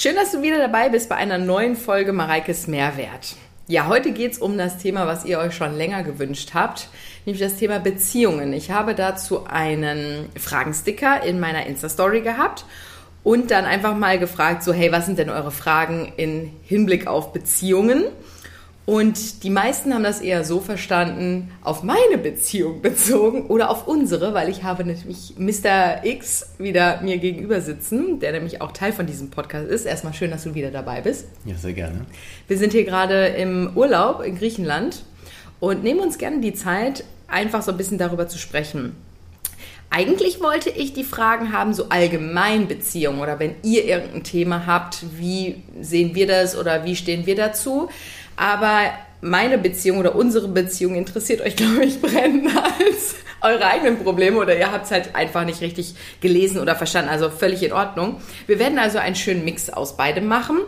Schön, dass du wieder dabei bist bei einer neuen Folge Mareikes Mehrwert. Ja, heute geht es um das Thema, was ihr euch schon länger gewünscht habt, nämlich das Thema Beziehungen. Ich habe dazu einen Fragensticker in meiner Insta-Story gehabt und dann einfach mal gefragt, so hey, was sind denn eure Fragen in Hinblick auf Beziehungen? Und die meisten haben das eher so verstanden, auf meine Beziehung bezogen oder auf unsere, weil ich habe nämlich Mr. X wieder mir gegenüber sitzen, der nämlich auch Teil von diesem Podcast ist. Erstmal schön, dass du wieder dabei bist. Ja, sehr gerne. Wir sind hier gerade im Urlaub in Griechenland und nehmen uns gerne die Zeit, einfach so ein bisschen darüber zu sprechen. Eigentlich wollte ich die Fragen haben, so allgemein Beziehungen oder wenn ihr irgendein Thema habt, wie sehen wir das oder wie stehen wir dazu? Aber meine Beziehung oder unsere Beziehung interessiert euch, glaube ich, brennender als eure eigenen Probleme oder ihr habt es halt einfach nicht richtig gelesen oder verstanden. Also völlig in Ordnung. Wir werden also einen schönen Mix aus beidem machen.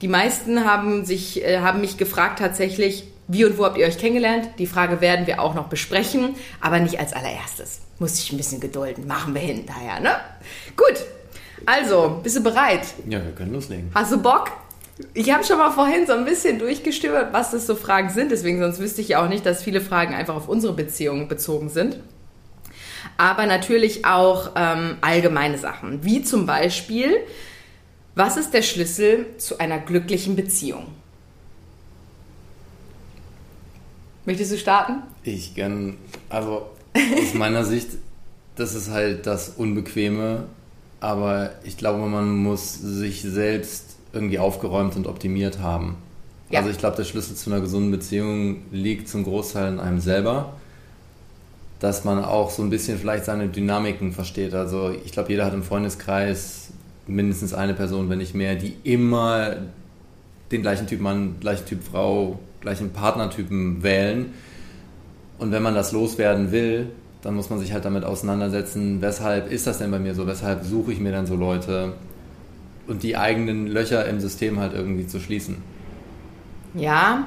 Die meisten haben sich, äh, haben mich gefragt tatsächlich, wie und wo habt ihr euch kennengelernt? Die Frage werden wir auch noch besprechen, aber nicht als allererstes. Muss ich ein bisschen gedulden. Machen wir hinterher, ne? Gut. Also, bist du bereit? Ja, wir können loslegen. Hast du Bock? Ich habe schon mal vorhin so ein bisschen durchgestöbert, was das so Fragen sind. Deswegen, sonst wüsste ich ja auch nicht, dass viele Fragen einfach auf unsere Beziehung bezogen sind. Aber natürlich auch ähm, allgemeine Sachen, wie zum Beispiel, was ist der Schlüssel zu einer glücklichen Beziehung? Möchtest du starten? Ich gern, also aus meiner Sicht, das ist halt das Unbequeme, aber ich glaube, man muss sich selbst irgendwie aufgeräumt und optimiert haben. Ja. Also ich glaube, der Schlüssel zu einer gesunden Beziehung liegt zum Großteil in einem selber, dass man auch so ein bisschen vielleicht seine Dynamiken versteht. Also ich glaube, jeder hat im Freundeskreis mindestens eine Person, wenn nicht mehr, die immer den gleichen Typ Mann, gleichen Typ Frau, gleichen Partnertypen wählen. Und wenn man das loswerden will, dann muss man sich halt damit auseinandersetzen, weshalb ist das denn bei mir so, weshalb suche ich mir dann so Leute, und die eigenen Löcher im System halt irgendwie zu schließen. Ja,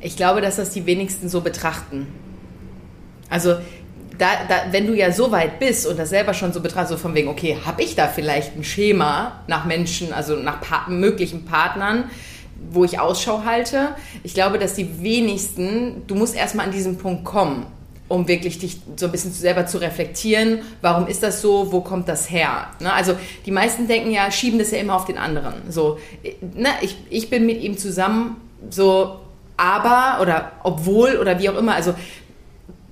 ich glaube, dass das die wenigsten so betrachten. Also, da, da, wenn du ja so weit bist und das selber schon so betrachtest, so von wegen, okay, habe ich da vielleicht ein Schema nach Menschen, also nach pa möglichen Partnern, wo ich Ausschau halte? Ich glaube, dass die wenigsten, du musst erstmal an diesen Punkt kommen um wirklich dich so ein bisschen selber zu reflektieren, warum ist das so, wo kommt das her? Ne? Also die meisten denken ja, schieben das ja immer auf den anderen. So, ne? ich, ich bin mit ihm zusammen, so aber oder obwohl oder wie auch immer. Also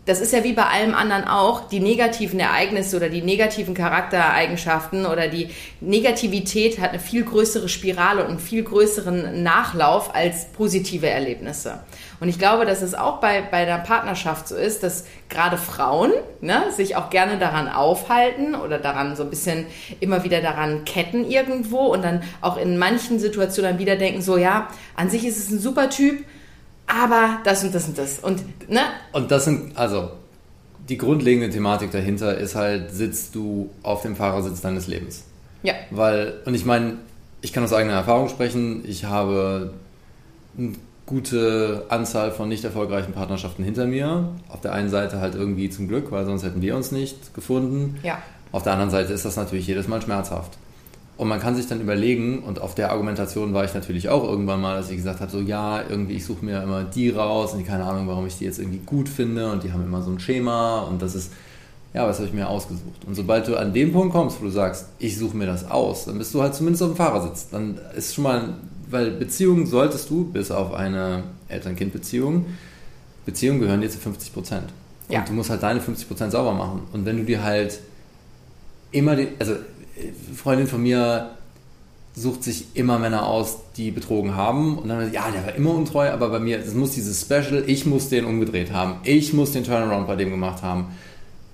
das ist ja wie bei allem anderen auch, die negativen Ereignisse oder die negativen Charaktereigenschaften oder die Negativität hat eine viel größere Spirale und einen viel größeren Nachlauf als positive Erlebnisse. Und ich glaube, dass es auch bei, bei der Partnerschaft so ist, dass gerade Frauen ne, sich auch gerne daran aufhalten oder daran so ein bisschen immer wieder daran ketten irgendwo und dann auch in manchen Situationen dann wieder denken, so ja, an sich ist es ein super Typ, aber das und das und das. Und, ne? und das sind, also die grundlegende Thematik dahinter ist halt, sitzt du auf dem Fahrersitz deines Lebens. Ja. Weil, und ich meine, ich kann aus eigener Erfahrung sprechen, ich habe eine gute Anzahl von nicht erfolgreichen Partnerschaften hinter mir. Auf der einen Seite halt irgendwie zum Glück, weil sonst hätten wir uns nicht gefunden. Ja. Auf der anderen Seite ist das natürlich jedes Mal schmerzhaft. Und man kann sich dann überlegen, und auf der Argumentation war ich natürlich auch irgendwann mal, dass ich gesagt habe, so ja, irgendwie, ich suche mir immer die raus und keine Ahnung, warum ich die jetzt irgendwie gut finde und die haben immer so ein Schema und das ist, ja, was habe ich mir ausgesucht. Und sobald du an dem Punkt kommst, wo du sagst, ich suche mir das aus, dann bist du halt zumindest auf dem Fahrersitz. Dann ist schon mal, weil Beziehungen solltest du, bis auf eine Eltern-Kind-Beziehung, Beziehungen gehören dir zu 50 Prozent. Ja. Und du musst halt deine 50 Prozent sauber machen. Und wenn du dir halt immer die, also Freundin von mir sucht sich immer Männer aus, die betrogen haben. Und dann, ja, der war immer untreu, aber bei mir, es muss dieses Special, ich muss den umgedreht haben. Ich muss den Turnaround bei dem gemacht haben.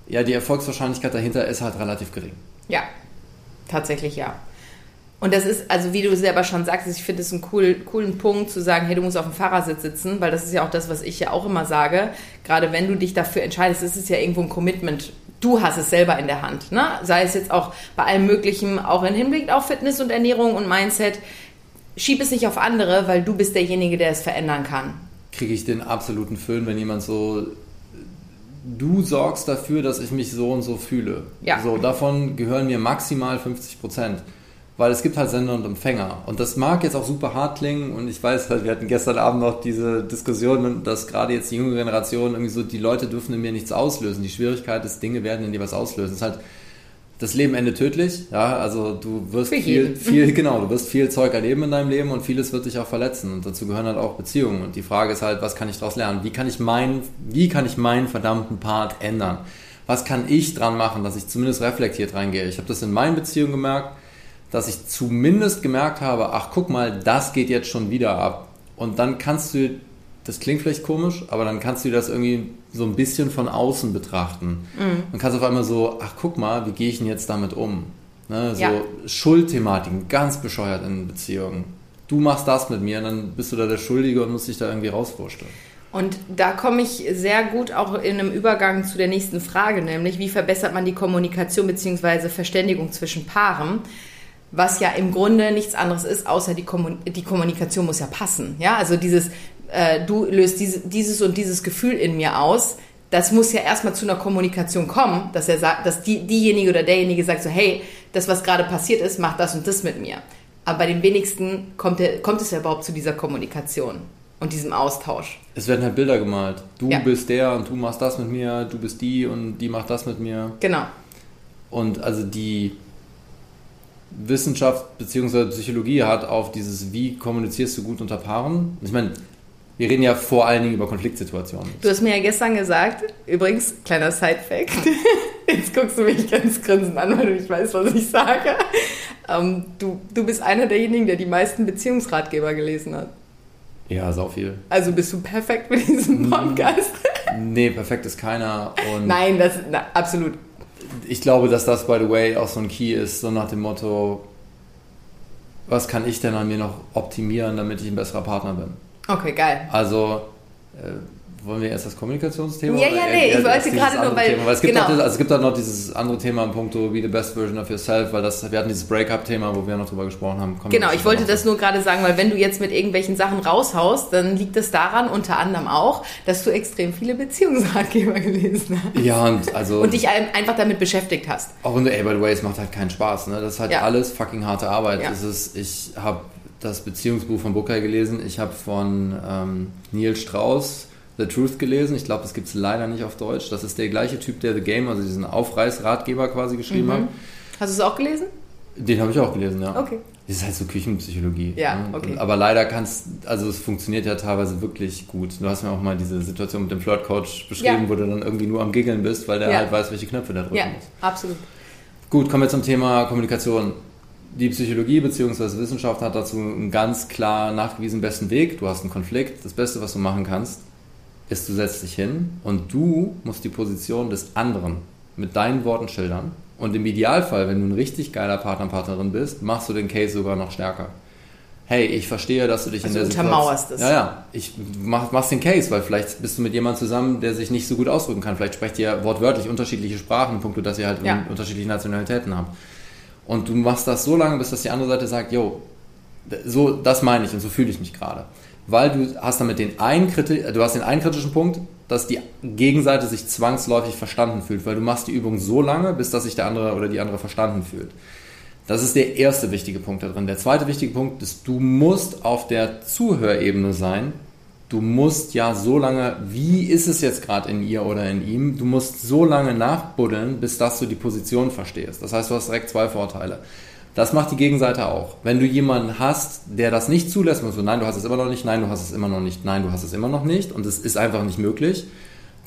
Ja, die Erfolgswahrscheinlichkeit dahinter ist halt relativ gering. Ja, tatsächlich ja. Und das ist, also wie du selber schon sagst, ich finde es einen cool, coolen Punkt zu sagen, hey, du musst auf dem Fahrersitz sitzen, weil das ist ja auch das, was ich ja auch immer sage. Gerade wenn du dich dafür entscheidest, ist es ja irgendwo ein Commitment du hast es selber in der Hand. Ne? Sei es jetzt auch bei allem Möglichen, auch im Hinblick auf Fitness und Ernährung und Mindset. Schieb es nicht auf andere, weil du bist derjenige, der es verändern kann. Kriege ich den absoluten Film, wenn jemand so du sorgst dafür, dass ich mich so und so fühle. Ja. So, davon gehören mir maximal 50 Prozent. Weil es gibt halt Sender und Empfänger. Und das mag jetzt auch super hart klingen und ich weiß halt, wir hatten gestern Abend noch diese Diskussion, dass gerade jetzt die junge Generation irgendwie so, die Leute dürfen in mir nichts auslösen. Die Schwierigkeit ist, Dinge werden in dir was auslösen. Es ist halt, das Leben endet tödlich, ja, also du wirst viel, viel, genau, du wirst viel Zeug erleben in deinem Leben und vieles wird dich auch verletzen und dazu gehören halt auch Beziehungen und die Frage ist halt, was kann ich daraus lernen? Wie kann ich meinen, wie kann ich meinen verdammten Part ändern? Was kann ich dran machen, dass ich zumindest reflektiert reingehe? Ich habe das in meinen Beziehungen gemerkt, dass ich zumindest gemerkt habe, ach guck mal, das geht jetzt schon wieder ab. Und dann kannst du, das klingt vielleicht komisch, aber dann kannst du das irgendwie so ein bisschen von außen betrachten. Mhm. Und kannst auf einmal so, ach guck mal, wie gehe ich denn jetzt damit um? Ne, so ja. Schuldthematiken, ganz bescheuert in Beziehungen. Du machst das mit mir, und dann bist du da der Schuldige und musst dich da irgendwie rausvorstellen. Und da komme ich sehr gut auch in einem Übergang zu der nächsten Frage, nämlich wie verbessert man die Kommunikation bzw. Verständigung zwischen Paaren? Was ja im Grunde nichts anderes ist, außer die, Kommun die Kommunikation muss ja passen. Ja, also dieses, äh, du löst diese, dieses und dieses Gefühl in mir aus. Das muss ja erstmal zu einer Kommunikation kommen, dass er sagt, dass die, diejenige oder derjenige sagt so, hey, das, was gerade passiert ist, macht das und das mit mir. Aber bei den wenigsten kommt, der, kommt es ja überhaupt zu dieser Kommunikation und diesem Austausch. Es werden halt Bilder gemalt. Du ja. bist der und du machst das mit mir, du bist die und die macht das mit mir. Genau. Und also die, Wissenschaft bzw. Psychologie hat auf dieses, wie kommunizierst du gut unter Paaren. Ich meine, wir reden ja vor allen Dingen über Konfliktsituationen. Du hast mir ja gestern gesagt, übrigens, kleiner Side-Fact, jetzt guckst du mich ganz grinsend an, weil du nicht weißt, was ich sage. Ähm, du, du bist einer derjenigen, der die meisten Beziehungsratgeber gelesen hat. Ja, sau viel. Also bist du perfekt für diesen Podcast? nee, perfekt ist keiner. Nein, das na, absolut ich glaube, dass das, by the way, auch so ein Key ist, so nach dem Motto, was kann ich denn an mir noch optimieren, damit ich ein besserer Partner bin? Okay, geil. Also, äh, wollen wir erst das Kommunikationsthema? Ja, ja, nee, ich wollte gerade nur, weil, weil es, gibt genau. auch, also es gibt auch noch dieses andere Thema im Punkto Be the best version of yourself, weil das, wir hatten dieses Breakup-Thema, wo wir noch drüber gesprochen haben. Kommen genau, ich wollte das nur gerade sagen, weil wenn du jetzt mit irgendwelchen Sachen raushaust, dann liegt es daran, unter anderem auch, dass du extrem viele Beziehungsratgeber gelesen hast. Ja, und also... und dich einfach damit beschäftigt hast. Auch in der, ey, by the way, es macht halt keinen Spaß, ne? Das ist halt ja. alles fucking harte Arbeit. Ja. Das ist, ich habe das Beziehungsbuch von Bukai gelesen, ich habe von ähm, Neil Strauss The Truth gelesen. Ich glaube, das gibt es leider nicht auf Deutsch. Das ist der gleiche Typ, der The Game, also diesen Aufreißratgeber quasi geschrieben mhm. hat. Hast du es auch gelesen? Den habe ich auch gelesen, ja. Okay. Das ist halt so Küchenpsychologie. Ja, ne? okay. aber leider kannst, also es funktioniert ja teilweise wirklich gut. Du hast mir auch mal diese Situation mit dem Flirt-Coach beschrieben, ja. wo du dann irgendwie nur am Giggeln bist, weil der ja. halt weiß, welche Knöpfe der drücken ja, muss. Ja, absolut. Gut, kommen wir zum Thema Kommunikation. Die Psychologie bzw. Wissenschaft hat dazu einen ganz klar nachgewiesenen besten Weg. Du hast einen Konflikt. Das Beste, was du machen kannst, ist, du setzt dich hin und du musst die Position des anderen mit deinen Worten schildern. Und im Idealfall, wenn du ein richtig geiler Partner, Partnerin bist, machst du den Case sogar noch stärker. Hey, ich verstehe, dass du dich also in der untermauerst Situation... Ja, ja. Ich mach, machst den Case, weil vielleicht bist du mit jemandem zusammen, der sich nicht so gut ausdrücken kann. Vielleicht sprecht ihr wortwörtlich unterschiedliche Sprachen, punkto, dass ihr halt ja. unterschiedliche Nationalitäten habt. Und du machst das so lange, bis dass die andere Seite sagt, yo, so, das meine ich und so fühle ich mich gerade weil du hast damit den einen, du hast den einen kritischen Punkt, dass die Gegenseite sich zwangsläufig verstanden fühlt, weil du machst die Übung so lange, bis dass sich der andere oder die andere verstanden fühlt. Das ist der erste wichtige Punkt da drin. Der zweite wichtige Punkt ist, du musst auf der Zuhörebene sein. Du musst ja so lange, wie ist es jetzt gerade in ihr oder in ihm, du musst so lange nachbuddeln, bis dass du die Position verstehst. Das heißt, du hast direkt zwei Vorteile. Das macht die Gegenseite auch. Wenn du jemanden hast, der das nicht zulässt, und so, nein, du hast es immer noch nicht, nein, du hast es immer noch nicht, nein, du hast es immer noch nicht und es ist einfach nicht möglich,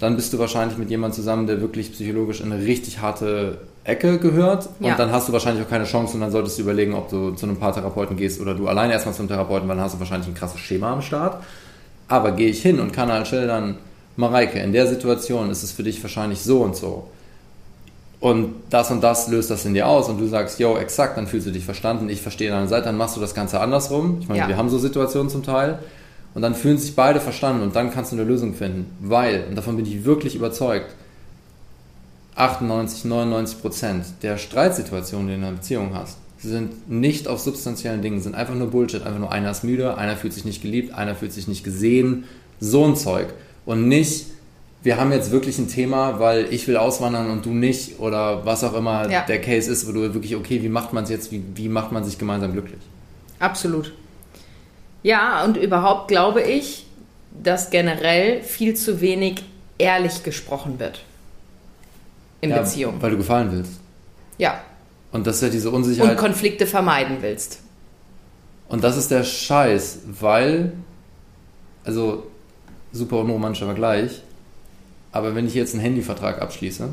dann bist du wahrscheinlich mit jemandem zusammen, der wirklich psychologisch in eine richtig harte Ecke gehört und ja. dann hast du wahrscheinlich auch keine Chance und dann solltest du überlegen, ob du zu einem Paartherapeuten gehst oder du alleine erstmal zum Therapeuten, weil dann hast du wahrscheinlich ein krasses Schema am Start. Aber gehe ich hin und kann halt schildern, Mareike, in der Situation ist es für dich wahrscheinlich so und so und das und das löst das in dir aus und du sagst, yo, exakt, dann fühlst du dich verstanden, ich verstehe deine Seite, dann machst du das Ganze andersrum. Ich meine, ja. wir haben so Situationen zum Teil und dann fühlen sich beide verstanden und dann kannst du eine Lösung finden, weil, und davon bin ich wirklich überzeugt, 98, 99 Prozent der Streitsituationen, die du in einer Beziehung hast, sind nicht auf substanziellen Dingen, sind einfach nur Bullshit. Einfach nur einer ist müde, einer fühlt sich nicht geliebt, einer fühlt sich nicht gesehen, so ein Zeug. Und nicht, wir haben jetzt wirklich ein Thema, weil ich will auswandern und du nicht oder was auch immer Ja. der Case ist, wo du wirklich, okay, wie macht man es jetzt, wie, wie macht man sich gemeinsam glücklich? Absolut. Ja, und überhaupt glaube ich, dass generell viel zu wenig ehrlich gesprochen wird. In Ja, Beziehungen. Weil du gefallen willst. Ja. Und das ist ja diese Und Unsicherheit. Konflikte vermeiden willst. Und das ist der Scheiß, weil, also super unromantischer Vergleich, aber wenn ich jetzt einen Handyvertrag abschließe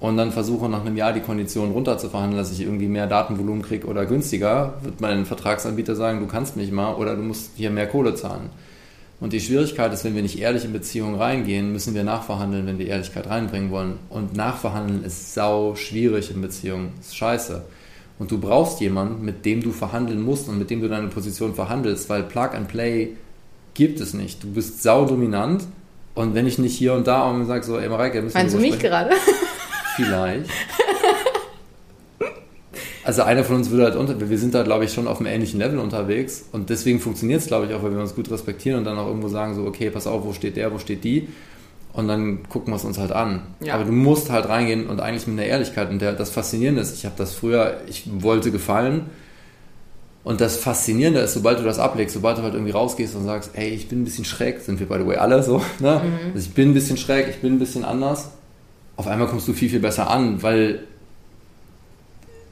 und dann versuche nach einem Jahr die Konditionen runterzuverhandeln, dass ich irgendwie mehr Datenvolumen kriege oder günstiger, wird mein Vertragsanbieter sagen, du kannst mich mal oder du musst hier mehr Kohle zahlen. Und die Schwierigkeit ist, wenn wir nicht ehrlich in Beziehungen reingehen, müssen wir nachverhandeln, wenn wir Ehrlichkeit reinbringen wollen. Und nachverhandeln ist sau schwierig in Beziehungen. Ist scheiße. Und du brauchst jemanden, mit dem du verhandeln musst und mit dem du deine Position verhandelst, weil Plug and Play gibt es nicht. Du bist sau dominant und wenn ich nicht hier und da und sage so, ey Mareike, müssen Meinst du mich drüber gerade? sprechen? Vielleicht. Also einer von uns würde halt unter, wir sind da glaube ich schon auf einem ähnlichen Level unterwegs und deswegen funktioniert es glaube ich auch, weil wir uns gut respektieren und dann auch irgendwo sagen so, okay, pass auf, wo steht der, wo steht die und dann gucken wir es uns halt an. Ja. Aber du musst halt reingehen und eigentlich mit einer Ehrlichkeit und der, das Faszinierende ist, ich habe das früher, ich wollte gefallen und das Faszinierende ist, sobald du das ablegst, sobald du halt irgendwie rausgehst und sagst, ey, ich bin ein bisschen schräg, sind wir by the way alle so, ne? Mhm. Also ich bin ein bisschen schräg, ich bin ein bisschen anders, auf einmal kommst du viel, viel besser an, weil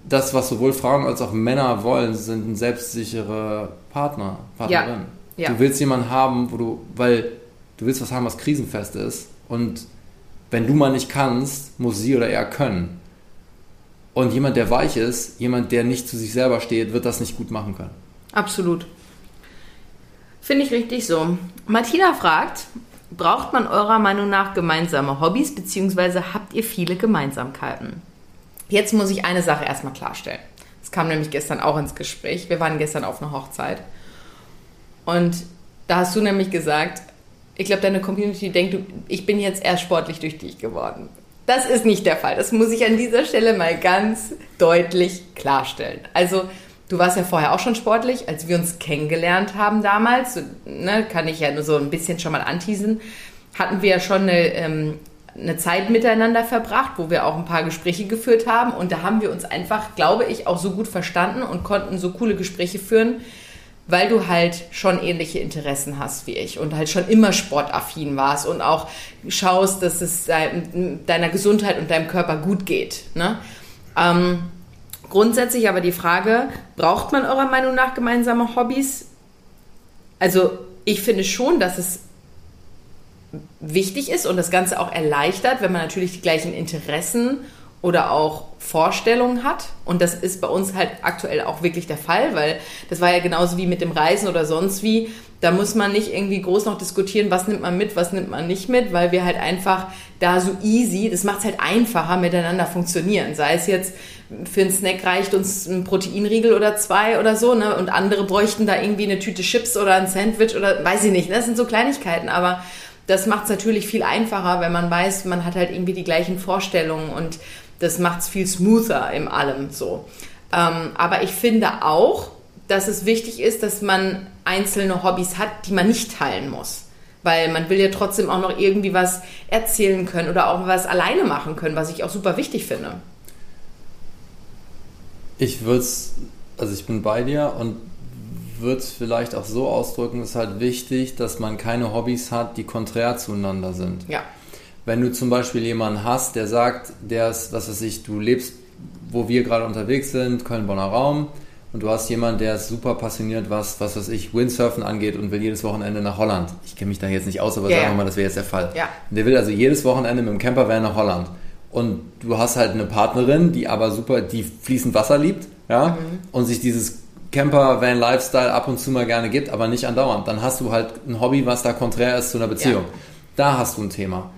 das, was sowohl Frauen als auch Männer wollen, sind selbstsichere Partner, Partnerin. Ja. Du willst jemanden haben, wo du, weil du willst was haben, was krisenfest ist und wenn du mal nicht kannst, muss sie oder er können. Und jemand, der weich ist, jemand, der nicht zu sich selber steht, wird das nicht gut machen können. Absolut. Finde ich richtig so. Martina fragt, braucht man eurer Meinung nach gemeinsame Hobbys, beziehungsweise habt ihr viele Gemeinsamkeiten? Jetzt muss ich eine Sache erstmal klarstellen. Das kam nämlich gestern auch ins Gespräch. Wir waren gestern auf einer Hochzeit. Und da hast du nämlich gesagt, ich glaube, deine Community denkt, ich bin jetzt erst sportlich durch dich geworden. Das ist nicht der Fall. Das muss ich an dieser Stelle mal ganz deutlich klarstellen. Also, du warst ja vorher auch schon sportlich, als wir uns kennengelernt haben damals, ne, kann ich ja nur so ein bisschen schon mal anteasen, hatten wir ja schon eine, ähm, eine Zeit miteinander verbracht, wo wir auch ein paar Gespräche geführt haben. Und da haben wir uns einfach, glaube ich, auch so gut verstanden und konnten so coole Gespräche führen, weil du halt schon ähnliche Interessen hast wie ich und halt schon immer sportaffin warst und auch schaust, dass es dein, deiner Gesundheit und deinem Körper gut geht. Ne? Ähm, grundsätzlich aber die Frage, braucht man eurer Meinung nach gemeinsame Hobbys? Also ich finde schon, dass es wichtig ist und das Ganze auch erleichtert, wenn man natürlich die gleichen Interessen oder auch Vorstellungen hat. Und das ist bei uns halt aktuell auch wirklich der Fall, weil das war ja genauso wie mit dem Reisen oder sonst wie. Da muss man nicht irgendwie groß noch diskutieren, was nimmt man mit, was nimmt man nicht mit, weil wir halt einfach da so easy, das macht es halt einfacher, miteinander funktionieren. Sei es jetzt, für einen Snack reicht uns ein Proteinriegel oder zwei oder so, ne? Und andere bräuchten da irgendwie eine Tüte Chips oder ein Sandwich oder weiß ich nicht. ne? Das sind so Kleinigkeiten, aber das macht es natürlich viel einfacher, wenn man weiß, man hat halt irgendwie die gleichen Vorstellungen und das macht es viel smoother im allem so. Ähm, aber ich finde auch, dass es wichtig ist, dass man einzelne Hobbys hat, die man nicht teilen muss. Weil man will ja trotzdem auch noch irgendwie was erzählen können oder auch was alleine machen können, was ich auch super wichtig finde. Ich würde es, also ich bin bei dir und würde es vielleicht auch so ausdrücken, es ist halt wichtig, dass man keine Hobbys hat, die konträr zueinander sind. Ja. Wenn du zum Beispiel jemanden hast, der sagt, der ist, was weiß ich, du lebst, wo wir gerade unterwegs sind, Köln-Bonner Raum, und du hast jemanden, der ist super passioniert, was, was weiß ich, Windsurfen angeht und will jedes Wochenende nach Holland. Ich kenne mich da jetzt nicht aus, aber Ja, sagen wir mal, das wäre jetzt der Fall. Ja. Der will also jedes Wochenende mit dem Campervan nach Holland. Und du hast halt eine Partnerin, die aber super, die fließend Wasser liebt, ja, und sich dieses Camper-Van-Lifestyle ab und zu mal gerne gibt, aber nicht andauernd. Dann hast du halt ein Hobby, was da konträr ist zu einer Beziehung. Ja. Da hast du ein Thema.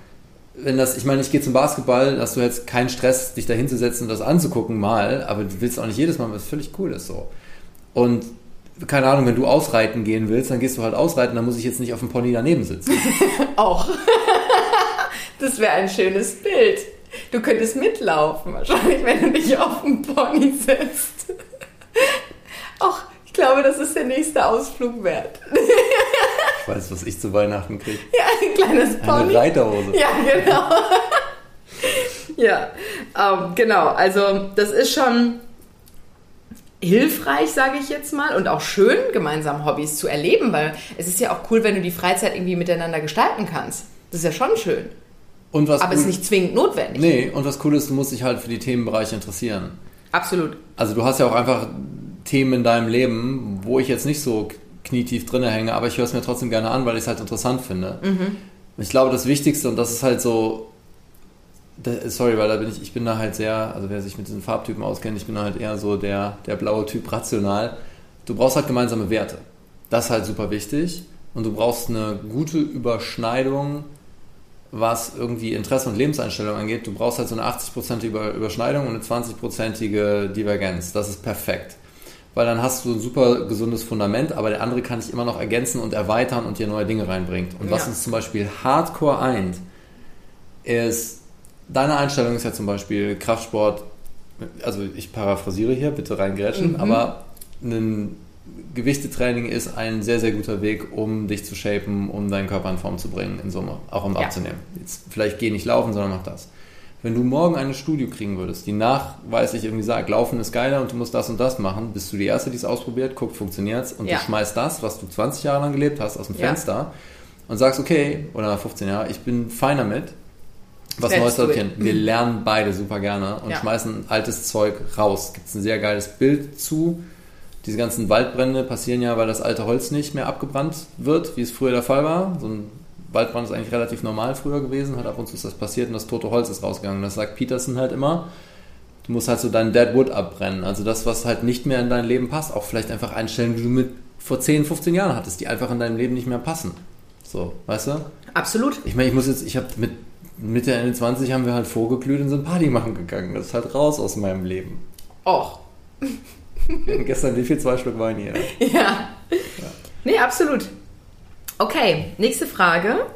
Wenn das, ich meine, ich gehe zum Basketball, hast du jetzt keinen Stress, dich da hinzusetzen und das anzugucken mal, aber du willst auch nicht jedes Mal, was völlig cool ist so. Und keine Ahnung, wenn du ausreiten gehen willst, dann gehst du halt ausreiten, dann muss ich jetzt nicht auf dem Pony daneben sitzen. Auch. Das wäre ein schönes Bild. Du könntest mitlaufen, wahrscheinlich, wenn du dich auf dem Pony setzt. Ach, ich glaube, das ist der nächste Ausflug wert. Ich weiß, was ich zu Weihnachten kriege. Ja, kleines Pony. Eine Reiterhose. Ja, genau. ja, ähm, genau. Also das ist schon hilfreich, sage ich jetzt mal, und auch schön, gemeinsam Hobbys zu erleben, weil es ist ja auch cool, wenn du die Freizeit irgendwie miteinander gestalten kannst. Das ist ja schon schön. Und was Aber es ist nicht zwingend notwendig. Nee, und was cool ist, du musst dich halt für die Themenbereiche interessieren. Absolut. Also du hast ja auch einfach Themen in deinem Leben, wo ich jetzt nicht so knietief drinne hänge, aber ich höre es mir trotzdem gerne an, weil ich es halt interessant finde. Mhm. Und ich glaube, das Wichtigste, und das ist halt so, sorry, weil da bin ich, ich bin da halt sehr, also wer sich mit diesen Farbtypen auskennt, ich bin da halt eher so der, der blaue Typ rational. Du brauchst halt gemeinsame Werte. Das ist halt super wichtig. Und du brauchst eine gute Überschneidung, was irgendwie Interesse und Lebenseinstellung angeht. Du brauchst halt so eine 80% Über Überschneidung und eine 20%ige Divergenz. Das ist perfekt. Weil dann hast du ein super gesundes Fundament, aber der andere kann dich immer noch ergänzen und erweitern und dir neue Dinge reinbringt. Und was Ja. uns zum Beispiel hardcore eint, ist, deine Einstellung ist ja zum Beispiel Kraftsport, also ich paraphrasiere hier, bitte reingrätschen, Mhm. aber ein Gewichtetraining ist ein sehr, sehr guter Weg, um dich zu shapen, um deinen Körper in Form zu bringen, in Summe, auch um Ja. abzunehmen. Jetzt vielleicht geh nicht laufen, sondern mach das. Wenn du morgen eine Studie kriegen würdest, die nachweislich irgendwie sagt, Laufen ist geiler und du musst das und das machen, bist du die Erste, die es ausprobiert, guckt, funktioniert's und Ja. du schmeißt das, was du 20 Jahre lang gelebt hast, aus dem Ja. Fenster und sagst, okay, oder 15 Jahre, ich bin fein damit, was Let's Neues erkennen. Wir lernen beide super gerne und Ja. schmeißen altes Zeug raus. Gibt es ein sehr geiles Bild zu. Diese ganzen Waldbrände passieren ja, weil das alte Holz nicht mehr abgebrannt wird, wie es früher der Fall war. So ein Waldbrand ist eigentlich relativ normal früher gewesen, hat ab und zu ist das passiert und das tote Holz ist rausgegangen. Das sagt Peterson halt immer. Du musst halt so dein Dead Wood abbrennen. Also das, was halt nicht mehr in dein Leben passt, auch vielleicht einfach einstellen, die du mit vor 10, 15 Jahren hattest, die einfach in deinem Leben nicht mehr passen. So, weißt du? Absolut. Ich meine, ich muss jetzt, ich habe mit Mitte, Ende 20 haben wir halt vorgeglüht und sind Party machen gegangen. Das ist halt raus aus meinem Leben. Och. Wir hatten gestern wie viel? Zwei Stück Wein hier. Ja. Nee, absolut. Okay, nächste Frage.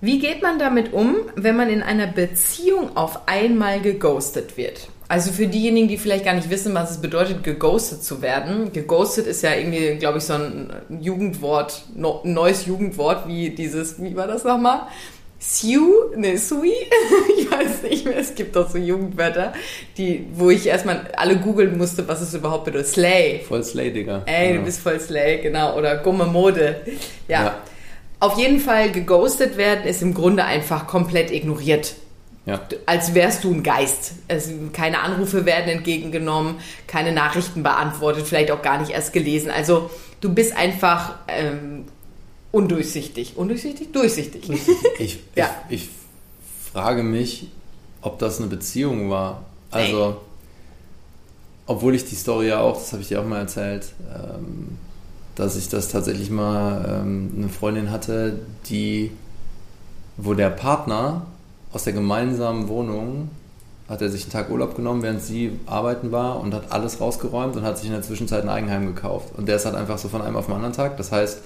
Wie geht man damit um, wenn man in einer Beziehung auf einmal geghostet wird? Also für diejenigen, die vielleicht gar nicht wissen, was es bedeutet, geghostet zu werden. Geghostet ist ja irgendwie, glaube ich, so ein Jugendwort, ein neues Jugendwort, wie dieses, wie war das nochmal? Sue? Ne, Sui? ich weiß nicht mehr. Es gibt doch so Jugendwörter, die, wo ich erstmal alle googeln musste, was es überhaupt bedeutet. Slay. Voll Slay, Digga. Ey, Ja. du bist voll Slay, genau. Oder Gumme Mode. Ja. Ja. Auf jeden Fall geghostet werden ist im Grunde einfach komplett ignoriert. Ja. Als wärst du ein Geist. Es, keine Anrufe werden entgegengenommen, keine Nachrichten beantwortet, vielleicht auch gar nicht erst gelesen. Also du bist einfach ähm, undurchsichtig. Undurchsichtig? Durchsichtig. Ich, Ja. ich, ich frage mich, ob das eine Beziehung war. Also, obwohl ich die Story ja auch, das habe ich dir auch mal erzählt, ähm, dass ich das tatsächlich mal ähm, eine Freundin hatte, die, wo der Partner aus der gemeinsamen Wohnung hat er sich einen Tag Urlaub genommen, während sie arbeiten war und hat alles rausgeräumt und hat sich in der Zwischenzeit ein Eigenheim gekauft. Und der ist halt einfach so von einem auf den anderen Tag. Das heißt,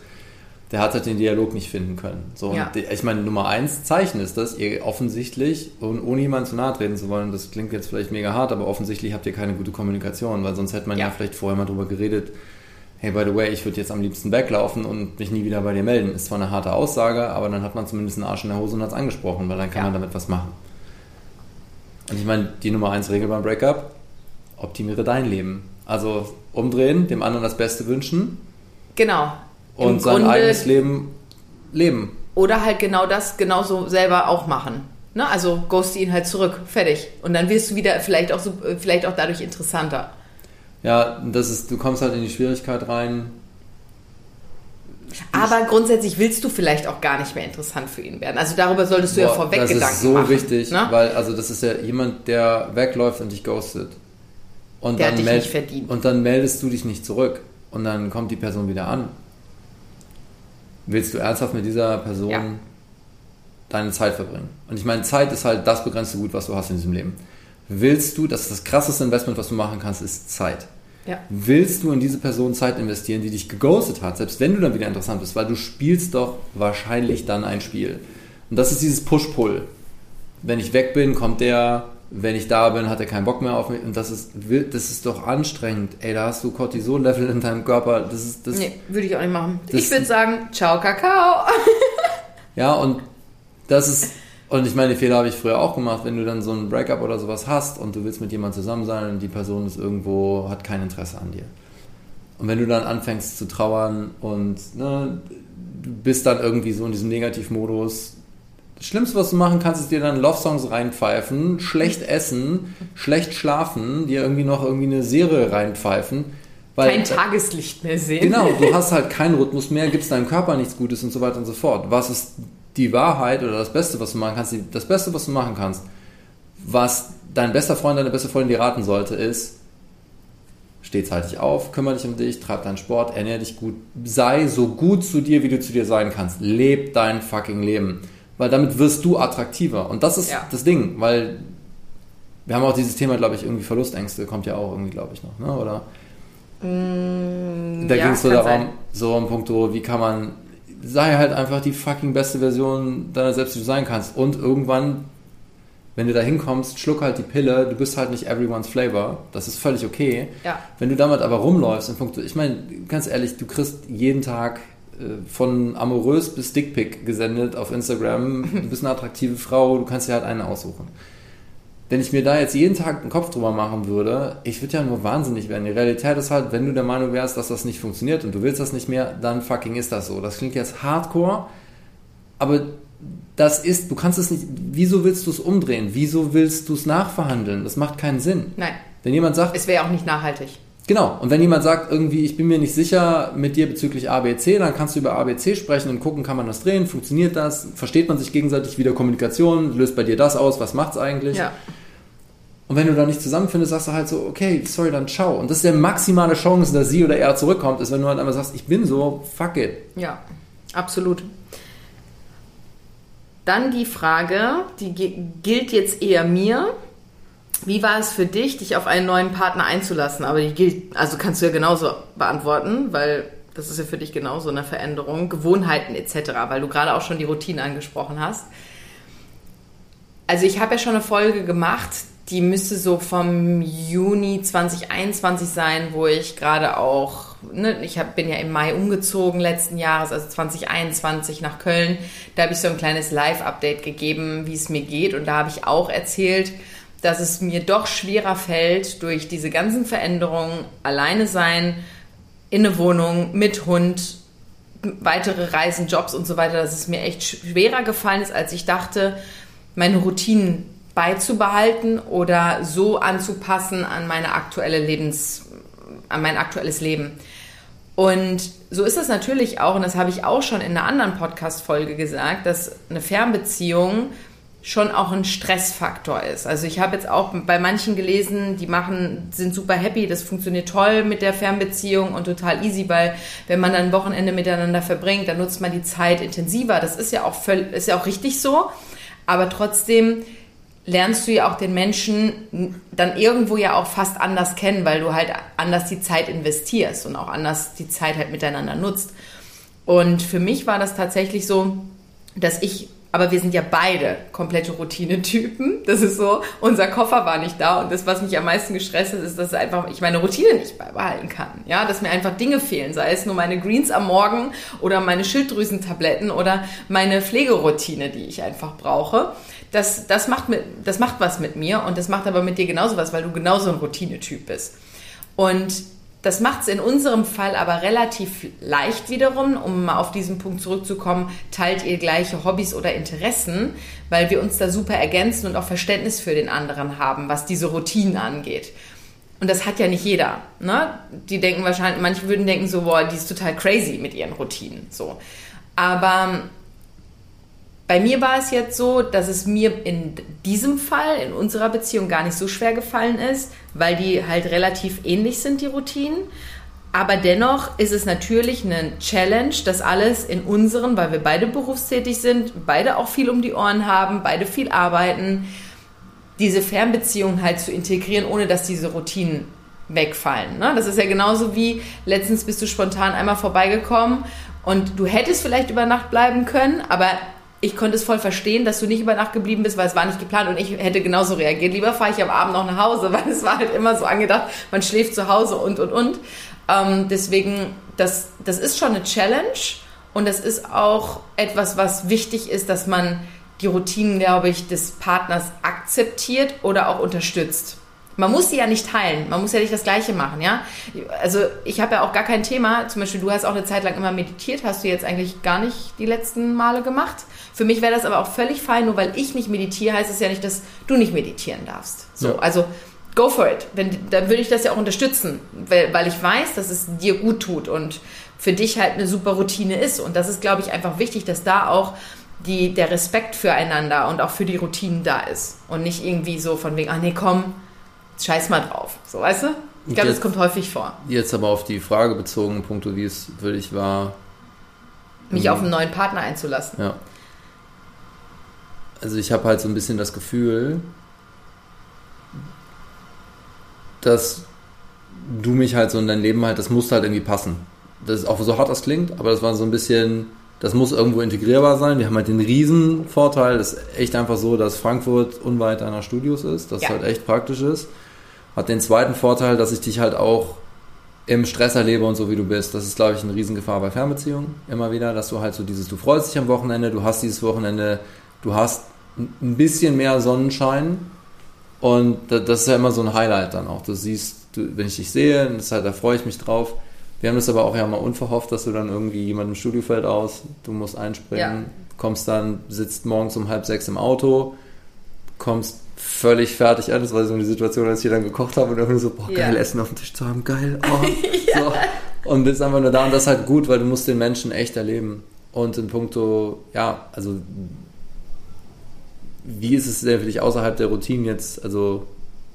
der hat halt den Dialog nicht finden können. So, Ja. ich meine, Nummer eins Zeichen ist das, ihr offensichtlich, und ohne jemandem zu nahe treten zu wollen, das klingt jetzt vielleicht mega hart, aber offensichtlich habt ihr keine gute Kommunikation, weil sonst hätte man ja, Ja. vielleicht vorher mal drüber geredet, hey, by the way, ich würde jetzt am liebsten weglaufen und mich nie wieder bei dir melden. Ist zwar eine harte Aussage, aber dann hat man zumindest einen Arsch in der Hose und hat es angesprochen, weil dann kann Ja. man damit was machen. Und ich meine, die Nummer eins Regel beim Breakup, optimiere dein Leben. Also umdrehen, dem anderen das Beste wünschen Genau. Im und sein Grunde- eigenes Leben leben. Oder halt genau das genauso selber auch machen. Ne? Also ghost ihn halt zurück, fertig. Und dann wirst du wieder vielleicht auch so, äh, vielleicht auch dadurch interessanter. Ja, das ist, du kommst halt in die Schwierigkeit rein. Aber grundsätzlich willst du vielleicht auch gar nicht mehr interessant für ihn werden. Also darüber solltest du ja Boah, vorweg das Gedanken ist so machen. wichtig, ne? weil also das ist ja jemand, der wegläuft und dich ghostet. Und Der dann hat dich nicht verdient. Und dann meldest du dich nicht zurück und dann kommt die Person wieder an. Willst du ernsthaft mit dieser Person Ja. deine Zeit verbringen? Und ich meine, Zeit ist halt das begrenzte Gut, was du hast in diesem Leben. Willst du, das ist das krasseste Investment, was du machen kannst, ist Zeit. Ja. Willst du in diese Person Zeit investieren, die dich geghostet hat, selbst wenn du dann wieder interessant bist, weil du spielst doch wahrscheinlich dann ein Spiel. Und das ist dieses Push-Pull. Wenn ich weg bin, kommt der, wenn ich da bin, hat er keinen Bock mehr auf mich. Und das ist, das ist doch anstrengend. Ey, da hast du Cortisol-Level in deinem Körper. Das ist, das, Nee, würde ich auch nicht machen. Ich würde sagen, ciao, Kakao. Ja, und das ist, und ich meine, Fehler habe ich früher auch gemacht, wenn du dann so ein Breakup oder sowas hast und du willst mit jemandem zusammen sein und die Person ist irgendwo, hat kein Interesse an dir. Und wenn du dann anfängst zu trauern und ne, du bist dann irgendwie so in diesem Negativmodus, Schlimmste, was du machen kannst, ist dir dann Love-Songs reinpfeifen, schlecht essen, schlecht schlafen, dir irgendwie noch irgendwie eine Serie reinpfeifen. Weil, Kein Tageslicht mehr sehen. Genau, du hast halt keinen Rhythmus mehr, gibst deinem Körper nichts Gutes und so weiter und so fort. Was ist die Wahrheit oder das Beste, was du machen kannst? Das Beste, was du machen kannst, was dein bester Freund, deine beste Freundin dir raten sollte, ist, steh zeitig auf, kümmere dich um dich, treib deinen Sport, ernähre dich gut, sei so gut zu dir, wie du zu dir sein kannst. Leb dein fucking Leben weil damit wirst du attraktiver. Und das ist ja. das Ding, weil wir haben auch dieses Thema, glaube ich, irgendwie Verlustängste, kommt ja auch irgendwie, glaube ich, noch, ne? oder? Mm, da ja, ging es so darum, so um Punkto, wie kann man, sei halt einfach die fucking beste Version deiner selbst, die du sein kannst. Und irgendwann, wenn du da hinkommst, schluck halt die Pille, du bist halt nicht everyone's flavor, das ist völlig okay. Ja. Wenn du damit aber rumläufst, in Punkto, ich meine, ganz ehrlich, du kriegst jeden Tag von amorös bis Dickpick gesendet auf Instagram. Du bist eine attraktive Frau, du kannst dir halt eine aussuchen. Wenn ich mir da jetzt jeden Tag einen Kopf drüber machen würde, ich würde ja nur wahnsinnig werden. Die Realität ist halt, wenn du der Meinung wärst, dass das nicht funktioniert und du willst das nicht mehr, dann fucking ist das so. Das klingt jetzt hardcore, aber das ist, du kannst es nicht, wieso willst du es umdrehen? Wieso willst du es nachverhandeln? Das macht keinen Sinn. Nein. Wenn jemand sagt. Es wäre auch nicht nachhaltig. Genau. Und wenn jemand sagt, irgendwie, ich bin mir nicht sicher mit dir bezüglich ABC, dann kannst du über ABC sprechen und gucken, kann man das drehen, funktioniert das, versteht man sich gegenseitig wieder Kommunikation, löst bei dir das aus, was macht's eigentlich? Ja. Und wenn du da nicht zusammenfindest, sagst du halt so, okay, sorry, dann ciao. Und das ist der maximale Chance, dass sie oder er zurückkommt, ist, wenn du halt einmal sagst, ich bin so, fuck it. Ja, absolut. Dann die Frage, die gilt jetzt eher mir. Wie war es für dich, dich auf einen neuen Partner einzulassen? Aber die gilt, also kannst du ja genauso beantworten, weil das ist ja für dich genauso eine Veränderung, Gewohnheiten etc., weil du gerade auch schon die Routine angesprochen hast. Also ich habe ja schon eine Folge gemacht, die müsste so vom Juni 2021 sein, wo ich gerade auch, ne, ich hab, bin ja im Mai umgezogen letzten Jahres, also 2021 nach Köln. Da habe ich so ein kleines Live-Update gegeben, wie es mir geht. Und da habe ich auch erzählt, dass es mir doch schwerer fällt, durch diese ganzen Veränderungen, alleine sein, in eine Wohnung, mit Hund, weitere Reisen, Jobs und so weiter, dass es mir echt schwerer gefallen ist, als ich dachte, meine Routinen beizubehalten oder so anzupassen an meine aktuelle Lebens, an mein aktuelles Leben. Und so ist es natürlich auch, und das habe ich auch schon in einer anderen Podcast-Folge gesagt, dass eine Fernbeziehung schon auch ein Stressfaktor ist. Also ich habe jetzt auch bei manchen gelesen, die machen, sind super happy, das funktioniert toll mit der Fernbeziehung und total easy, weil wenn man dann ein Wochenende miteinander verbringt, dann nutzt man die Zeit intensiver. Das ist ja auch völlig, ist ja auch richtig so. Aber trotzdem lernst du ja auch den Menschen dann irgendwo ja auch fast anders kennen, weil du halt anders die Zeit investierst und auch anders die Zeit halt miteinander nutzt. Und für mich war das tatsächlich so, dass ich aber wir sind ja beide komplette Routinetypen. Das ist so, unser Koffer war nicht da und das, was mich am meisten gestresst hat, ist, dass einfach ich meine Routine nicht beibehalten kann. Ja, dass mir einfach Dinge fehlen, sei es nur meine Greens am Morgen oder meine Schilddrüsentabletten oder meine Pflegeroutine, die ich einfach brauche. Das, das, macht mit, das macht was mit mir und das macht aber mit dir genauso was, weil du genauso ein Routinetyp bist. Und das macht es in unserem Fall aber relativ leicht wiederum, um mal auf diesen Punkt zurückzukommen, teilt ihr gleiche Hobbys oder Interessen, weil wir uns da super ergänzen und auch Verständnis für den anderen haben, was diese Routinen angeht. Und das hat ja nicht jeder. Ne? Die denken wahrscheinlich, manche würden denken so, boah, die ist total crazy mit ihren Routinen. So. Aber bei mir war es jetzt so, dass es mir in diesem Fall, in unserer Beziehung, gar nicht so schwer gefallen ist, weil die halt relativ ähnlich sind, die Routinen. Aber dennoch ist es natürlich eine Challenge, das alles in unseren, weil wir beide berufstätig sind, beide auch viel um die Ohren haben, beide viel arbeiten, diese Fernbeziehung halt zu integrieren, ohne dass diese Routinen wegfallen. Ne? Das ist ja genauso wie letztens bist du spontan einmal vorbeigekommen und du hättest vielleicht über Nacht bleiben können, aber ich konnte es voll verstehen, dass du nicht über Nacht geblieben bist, weil es war nicht geplant und ich hätte genauso reagiert. Lieber fahre ich am Abend noch nach Hause, weil es war halt immer so angedacht, man schläft zu Hause und, und, und. Ähm, deswegen, das, das ist schon eine Challenge Und das ist auch etwas, was wichtig ist, dass man die Routinen, glaube ich, des Partners akzeptiert oder auch unterstützt. Man muss sie ja nicht teilen, man muss ja nicht das Gleiche machen, ja. Also ich habe ja auch gar kein Thema. Zum Beispiel, du hast auch eine Zeit lang immer meditiert, hast du jetzt eigentlich gar nicht die letzten Male gemacht. Für mich wäre das aber auch völlig fein, nur weil ich nicht meditiere, heißt es ja nicht, dass du nicht meditieren darfst. So, ja. also go for it. Wenn, dann würde ich das ja auch unterstützen, weil, weil ich weiß, dass es dir gut tut und für dich halt eine super Routine ist. Und das ist, glaube ich, einfach wichtig, dass da auch die, der Respekt füreinander und auch für die Routinen da ist. Und nicht irgendwie so von wegen, ach nee, komm, scheiß mal drauf. So, weißt du? Ich glaube, das kommt häufig vor. Jetzt aber auf die Frage bezogen, Punkto, wie es für dich war. Mich auf einen neuen Partner einzulassen. Ja. Also ich habe halt so ein bisschen das Gefühl, dass du mich halt so in dein Leben halt, das musste halt irgendwie passen. Das ist auch so hart das klingt, aber das war so ein bisschen, das muss irgendwo integrierbar sein. Wir haben halt den riesen Vorteil, das ist echt einfach so, dass Frankfurt unweit deiner Studios ist, das ja. halt echt praktisch ist. Hat den zweiten Vorteil, dass ich dich halt auch im Stress erlebe und so wie du bist. Das ist, glaube ich, eine Riesengefahr bei Fernbeziehungen immer wieder, dass du halt so dieses, du freust dich am Wochenende, du hast dieses Wochenende, du hast ein bisschen mehr Sonnenschein und das ist ja immer so ein Highlight dann auch. Du siehst, du, wenn ich dich sehe, das halt, da freue ich mich drauf. Wir haben das aber auch ja mal unverhofft, dass du dann irgendwie jemand im Studio fällt aus, du musst einspringen, ja. kommst dann, sitzt morgens um halb sechs im Auto, kommst völlig fertig an. Das war so eine Situation, als ich dann gekocht habe und irgendwie so, boah, geil, ja. Essen auf dem Tisch zu haben, geil. Oh. ja. so. Und bist einfach nur da und das ist halt gut, weil du musst den Menschen echt erleben. Und in puncto, ja, also wie ist es denn für dich außerhalb der Routine jetzt, also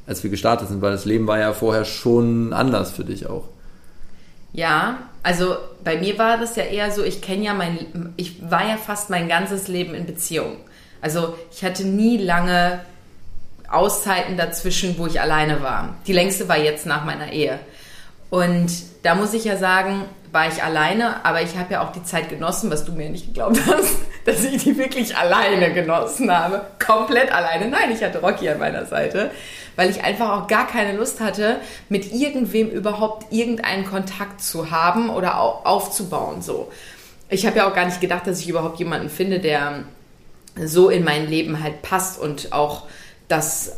als wir gestartet sind, weil das Leben war ja vorher schon anders für dich auch. Ja, also bei mir war das ja eher so, ich kenne ja mein, ich war ja fast mein ganzes Leben in Beziehung. Also ich hatte nie lange Auszeiten dazwischen, wo ich alleine war. Die längste war jetzt nach meiner Ehe. Und da muss ich ja sagen, war ich alleine, aber ich habe ja auch die Zeit genossen, was du mir nicht geglaubt hast, dass ich die wirklich alleine genossen habe. Komplett alleine. Nein, ich hatte Rocky an meiner Seite, weil ich einfach auch gar keine Lust hatte, mit irgendwem überhaupt irgendeinen Kontakt zu haben oder aufzubauen. So. Ich habe ja auch gar nicht gedacht, dass ich überhaupt jemanden finde, der so in mein Leben halt passt und auch das,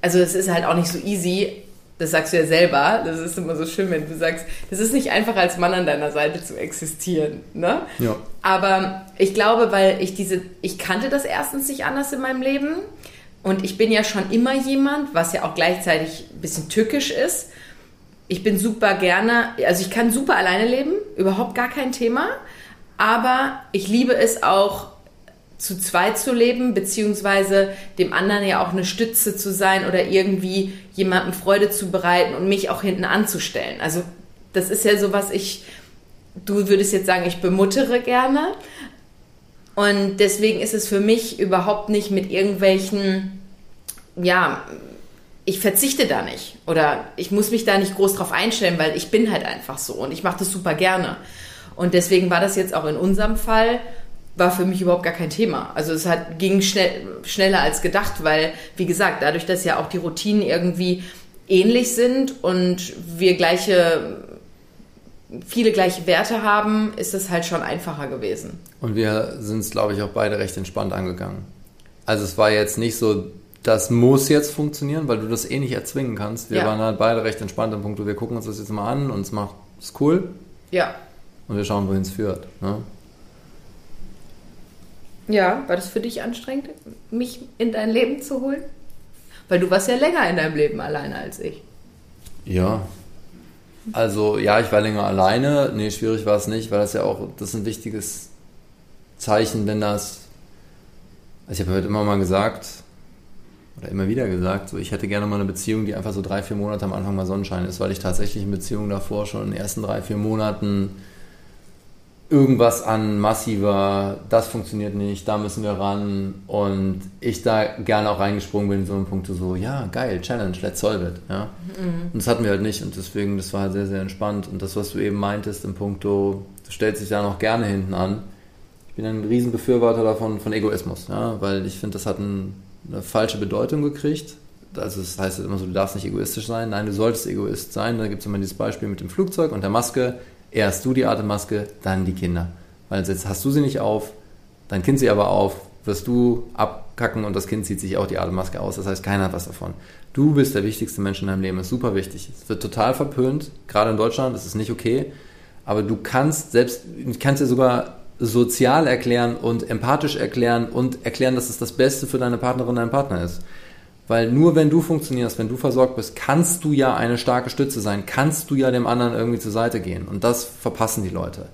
also es ist halt auch nicht so easy, das sagst du ja selber, das ist immer so schön, wenn du sagst, das ist nicht einfach als Mann an deiner Seite zu existieren, ne? Ja. Aber ich glaube, weil ich diese, ich kannte das erstens nicht anders in meinem Leben und ich bin ja schon immer jemand, was ja auch gleichzeitig ein bisschen tückisch ist. Ich bin super gerne, also ich kann super alleine leben, überhaupt gar kein Thema, aber ich liebe es auch zu zweit zu leben, beziehungsweise dem anderen ja auch eine Stütze zu sein oder irgendwie jemandem Freude zu bereiten und mich auch hinten anzustellen. Also das ist ja so was ich, du würdest jetzt sagen, ich bemuttere gerne. Und deswegen ist es für mich überhaupt nicht mit irgendwelchen, ja, ich verzichte da nicht oder ich muss mich da nicht groß drauf einstellen, weil ich bin halt einfach so und ich mache das super gerne. Und deswegen war das jetzt auch in unserem Fall war für mich überhaupt gar kein Thema. Also es hat, ging schnell, schneller als gedacht, weil, wie gesagt, dadurch, dass ja auch die Routinen irgendwie ähnlich sind und wir gleiche, viele gleiche Werte haben, ist es halt schon einfacher gewesen. Und wir sind es, glaube ich, auch beide recht entspannt angegangen. Also es war jetzt nicht so, das muss jetzt funktionieren, weil du das eh nicht erzwingen kannst. Wir ja. waren halt beide recht entspannt im Punkt, wir gucken uns das jetzt mal an und es macht es cool. Ja. Und wir schauen, wohin es führt. Ne? Ja, war das für dich anstrengend, mich in dein Leben zu holen? Weil du warst ja länger in deinem Leben alleine als ich. Ja. Also ja, ich war länger alleine. Nee, schwierig war es nicht, weil das ja auch, das ist ein wichtiges Zeichen, wenn das. Also ich habe heute immer mal gesagt, oder immer wieder gesagt, so ich hätte gerne mal eine Beziehung, die einfach so drei, vier Monate am Anfang mal Sonnenschein ist, weil ich tatsächlich in Beziehungen davor schon in den ersten drei, vier Monaten irgendwas an massiver, das funktioniert nicht, da müssen wir ran und ich da gerne auch reingesprungen bin in so einen Punkt so, ja, geil, Challenge, let's solve it, ja. Mhm. Und das hatten wir halt nicht und deswegen, das war halt sehr, sehr entspannt und das, was du eben meintest im Punkto, du stellst dich da noch gerne hinten an. Ich bin ein Riesenbefürworter davon, von Egoismus, ja, weil ich finde, das hat ein, eine falsche Bedeutung gekriegt. Also das heißt immer so, du darfst nicht egoistisch sein. Nein, du solltest Egoist sein. Da gibt es immer dieses Beispiel mit dem Flugzeug und der Maske erst du die Atemmaske, dann die Kinder. Weil jetzt hast du sie nicht auf, dein Kind sie aber auf, wirst du abkacken und das Kind zieht sich auch die Atemmaske aus. Das heißt, keiner hat was davon. Du bist der wichtigste Mensch in deinem Leben. Ist super wichtig. Es wird total verpönt, gerade in Deutschland. Das ist nicht okay. Aber du kannst selbst, kannst dir sogar sozial erklären und empathisch erklären und erklären, dass es das Beste für deine Partnerin, deinen Partner ist. Weil nur wenn du funktionierst, wenn du versorgt bist, kannst du ja eine starke Stütze sein, kannst du ja dem anderen irgendwie zur Seite gehen. Und das verpassen die Leute.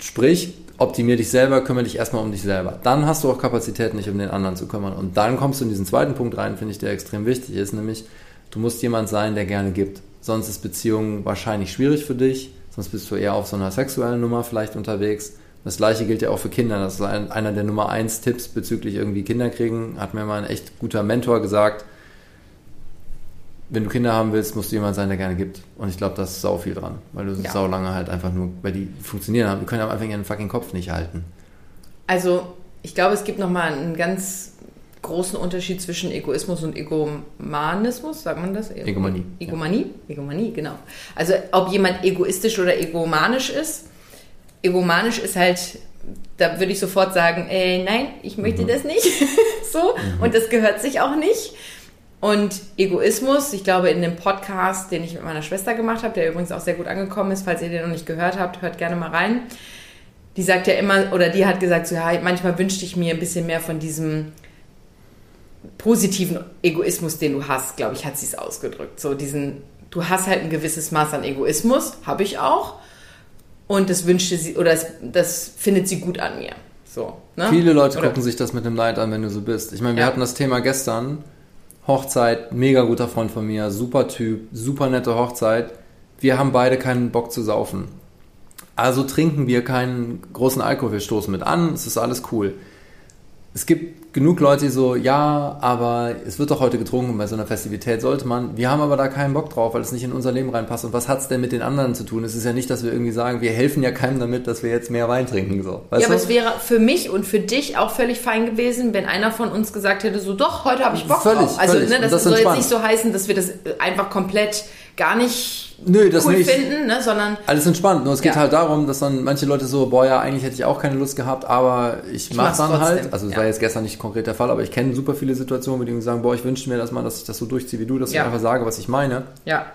Sprich, optimier dich selber, kümmere dich erstmal um dich selber. Dann hast du auch Kapazität, nicht um den anderen zu kümmern. Und dann kommst du in diesen zweiten Punkt rein, finde ich, der extrem wichtig ist, nämlich du musst jemand sein, der gerne gibt. Sonst ist Beziehung wahrscheinlich schwierig für dich, sonst bist du eher auf so einer sexuellen Nummer vielleicht unterwegs das gleiche gilt ja auch für Kinder. Das ist ein, einer der Nummer eins Tipps bezüglich irgendwie Kinder kriegen. Hat mir mal ein echt guter Mentor gesagt. Wenn du Kinder haben willst, musst du jemand sein, der gerne gibt. Und ich glaube, da ist sau viel dran. Weil du ja. sau lange halt einfach nur, weil die funktionieren haben. Die können aber einfach ihren fucking Kopf nicht halten. Also, ich glaube, es gibt nochmal einen ganz großen Unterschied zwischen Egoismus und Egomanismus, sagt man das? Egomanie. Egomanie? Ja. Egomanie, genau. Also, ob jemand egoistisch oder egomanisch ist egomanisch ist halt, da würde ich sofort sagen, ey, nein, ich möchte mhm. das nicht. so. Mhm. Und das gehört sich auch nicht. Und Egoismus, ich glaube, in dem Podcast, den ich mit meiner Schwester gemacht habe, der übrigens auch sehr gut angekommen ist, falls ihr den noch nicht gehört habt, hört gerne mal rein. Die sagt ja immer, oder die hat gesagt, so, ja, manchmal wünschte ich mir ein bisschen mehr von diesem positiven Egoismus, den du hast, glaube ich, hat sie es ausgedrückt. So diesen, du hast halt ein gewisses Maß an Egoismus, habe ich auch. Und das wünschte sie, oder das, das findet sie gut an mir. So, ne? Viele Leute oder? gucken sich das mit dem Leid an, wenn du so bist. Ich meine, wir ja. hatten das Thema gestern. Hochzeit, mega guter Freund von mir, super Typ, super nette Hochzeit. Wir haben beide keinen Bock zu saufen. Also trinken wir keinen großen Alkohol, wir stoßen mit an, es ist alles cool. Es gibt genug Leute, die so, ja, aber es wird doch heute getrunken bei so einer Festivität, sollte man. Wir haben aber da keinen Bock drauf, weil es nicht in unser Leben reinpasst. Und was hat es denn mit den anderen zu tun? Es ist ja nicht, dass wir irgendwie sagen, wir helfen ja keinem damit, dass wir jetzt mehr Wein trinken. So. Weißt ja, du? aber es wäre für mich und für dich auch völlig fein gewesen, wenn einer von uns gesagt hätte, so doch, heute habe ich Bock völlig, drauf. Also völlig. Ne, das, das soll jetzt nicht so heißen, dass wir das einfach komplett gar nicht Nö, das cool nicht. finden, ne, sondern alles entspannt. Nur es geht ja. halt darum, dass dann manche Leute so, boah ja, eigentlich hätte ich auch keine Lust gehabt, aber ich, ich mach's dann trotzdem. halt. Also es ja. war jetzt gestern nicht konkret der Fall, aber ich kenne super viele Situationen, wo die sagen, boah, ich wünsche mir das mal, dass ich das so durchziehe wie du, dass ja. ich einfach sage, was ich meine. Ja.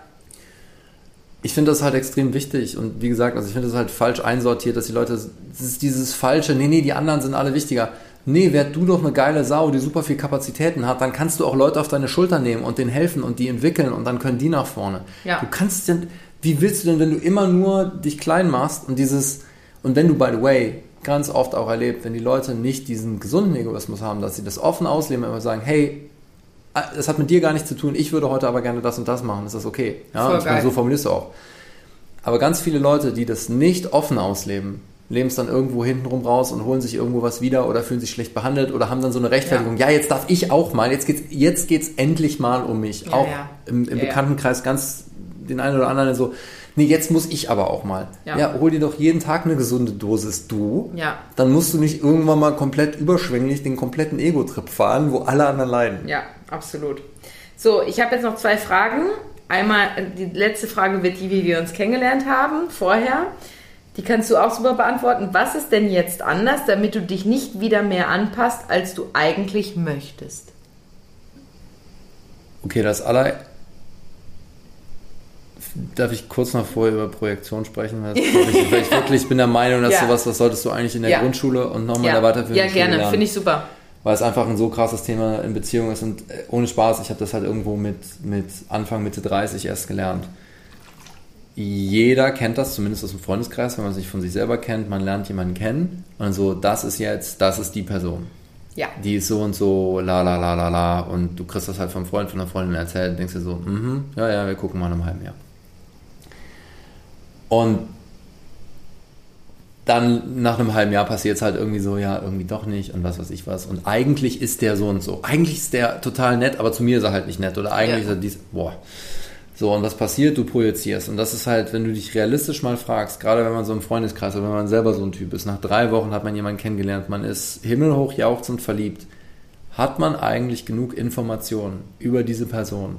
Ich finde das halt extrem wichtig und wie gesagt, also ich finde das halt falsch einsortiert, dass die Leute, das ist dieses falsche, nee, nee, die anderen sind alle wichtiger nee, werd du doch eine geile Sau, die super viel Kapazitäten hat, dann kannst du auch Leute auf deine Schulter nehmen und denen helfen und die entwickeln und dann können die nach vorne. Ja. Du kannst denn, wie willst du denn, wenn du immer nur dich klein machst und dieses, und wenn du, by the way, ganz oft auch erlebt, wenn die Leute nicht diesen gesunden Egoismus haben, dass sie das offen ausleben, immer sagen, hey, das hat mit dir gar nichts zu tun, ich würde heute aber gerne das und das machen, ist das okay? Ja, Voll und meine, so formulierst du auch. Aber ganz viele Leute, die das nicht offen ausleben, leben es dann irgendwo hintenrum raus und holen sich irgendwo was wieder oder fühlen sich schlecht behandelt oder haben dann so eine Rechtfertigung. Ja, ja jetzt darf ich auch mal, jetzt geht's, jetzt geht's endlich mal um mich. Ja, auch ja. im, im Bekanntenkreis ganz den einen oder anderen so, nee, jetzt muss ich aber auch mal. Ja. ja. hol dir doch jeden Tag eine gesunde Dosis du. Ja. Dann musst du nicht irgendwann mal komplett überschwänglich den kompletten Ego-Trip fahren, wo alle anderen leiden. Ja, absolut. So, ich habe jetzt noch zwei Fragen. Einmal, die letzte Frage wird die, wie wir uns kennengelernt haben, vorher. Die kannst du auch super beantworten. Was ist denn jetzt anders, damit du dich nicht wieder mehr anpasst, als du eigentlich möchtest? Okay, das aller. Darf ich kurz noch vorher über Projektion sprechen? Weil ich, ich wirklich bin der Meinung, dass ja. sowas, das solltest du eigentlich in der ja. Grundschule und nochmal ja. in der Weiterführung Ja, gerne, finde ich super. Weil es einfach ein so krasses Thema in Beziehungen ist und äh, ohne Spaß, ich habe das halt irgendwo mit, mit Anfang, Mitte 30 erst gelernt jeder kennt das, zumindest aus dem Freundeskreis, wenn man sich von sich selber kennt, man lernt jemanden kennen und so, das ist jetzt, das ist die Person. Ja. Die ist so und so, la la la la la und du kriegst das halt vom Freund, von der Freundin erzählt und denkst dir so, mhm, ja, ja, wir gucken mal in einem halben Jahr. Und dann nach einem halben Jahr passiert es halt irgendwie so, ja, irgendwie doch nicht und was weiß ich was. Und eigentlich ist der so und so. Eigentlich ist der total nett, aber zu mir ist er halt nicht nett. Oder eigentlich ja. ist er dies, boah. So, und was passiert? Du projizierst. Und das ist halt, wenn du dich realistisch mal fragst, gerade wenn man so im Freundeskreis oder wenn man selber so ein Typ ist, nach drei Wochen hat man jemanden kennengelernt, man ist himmelhoch jauchzend verliebt, hat man eigentlich genug Informationen über diese Person,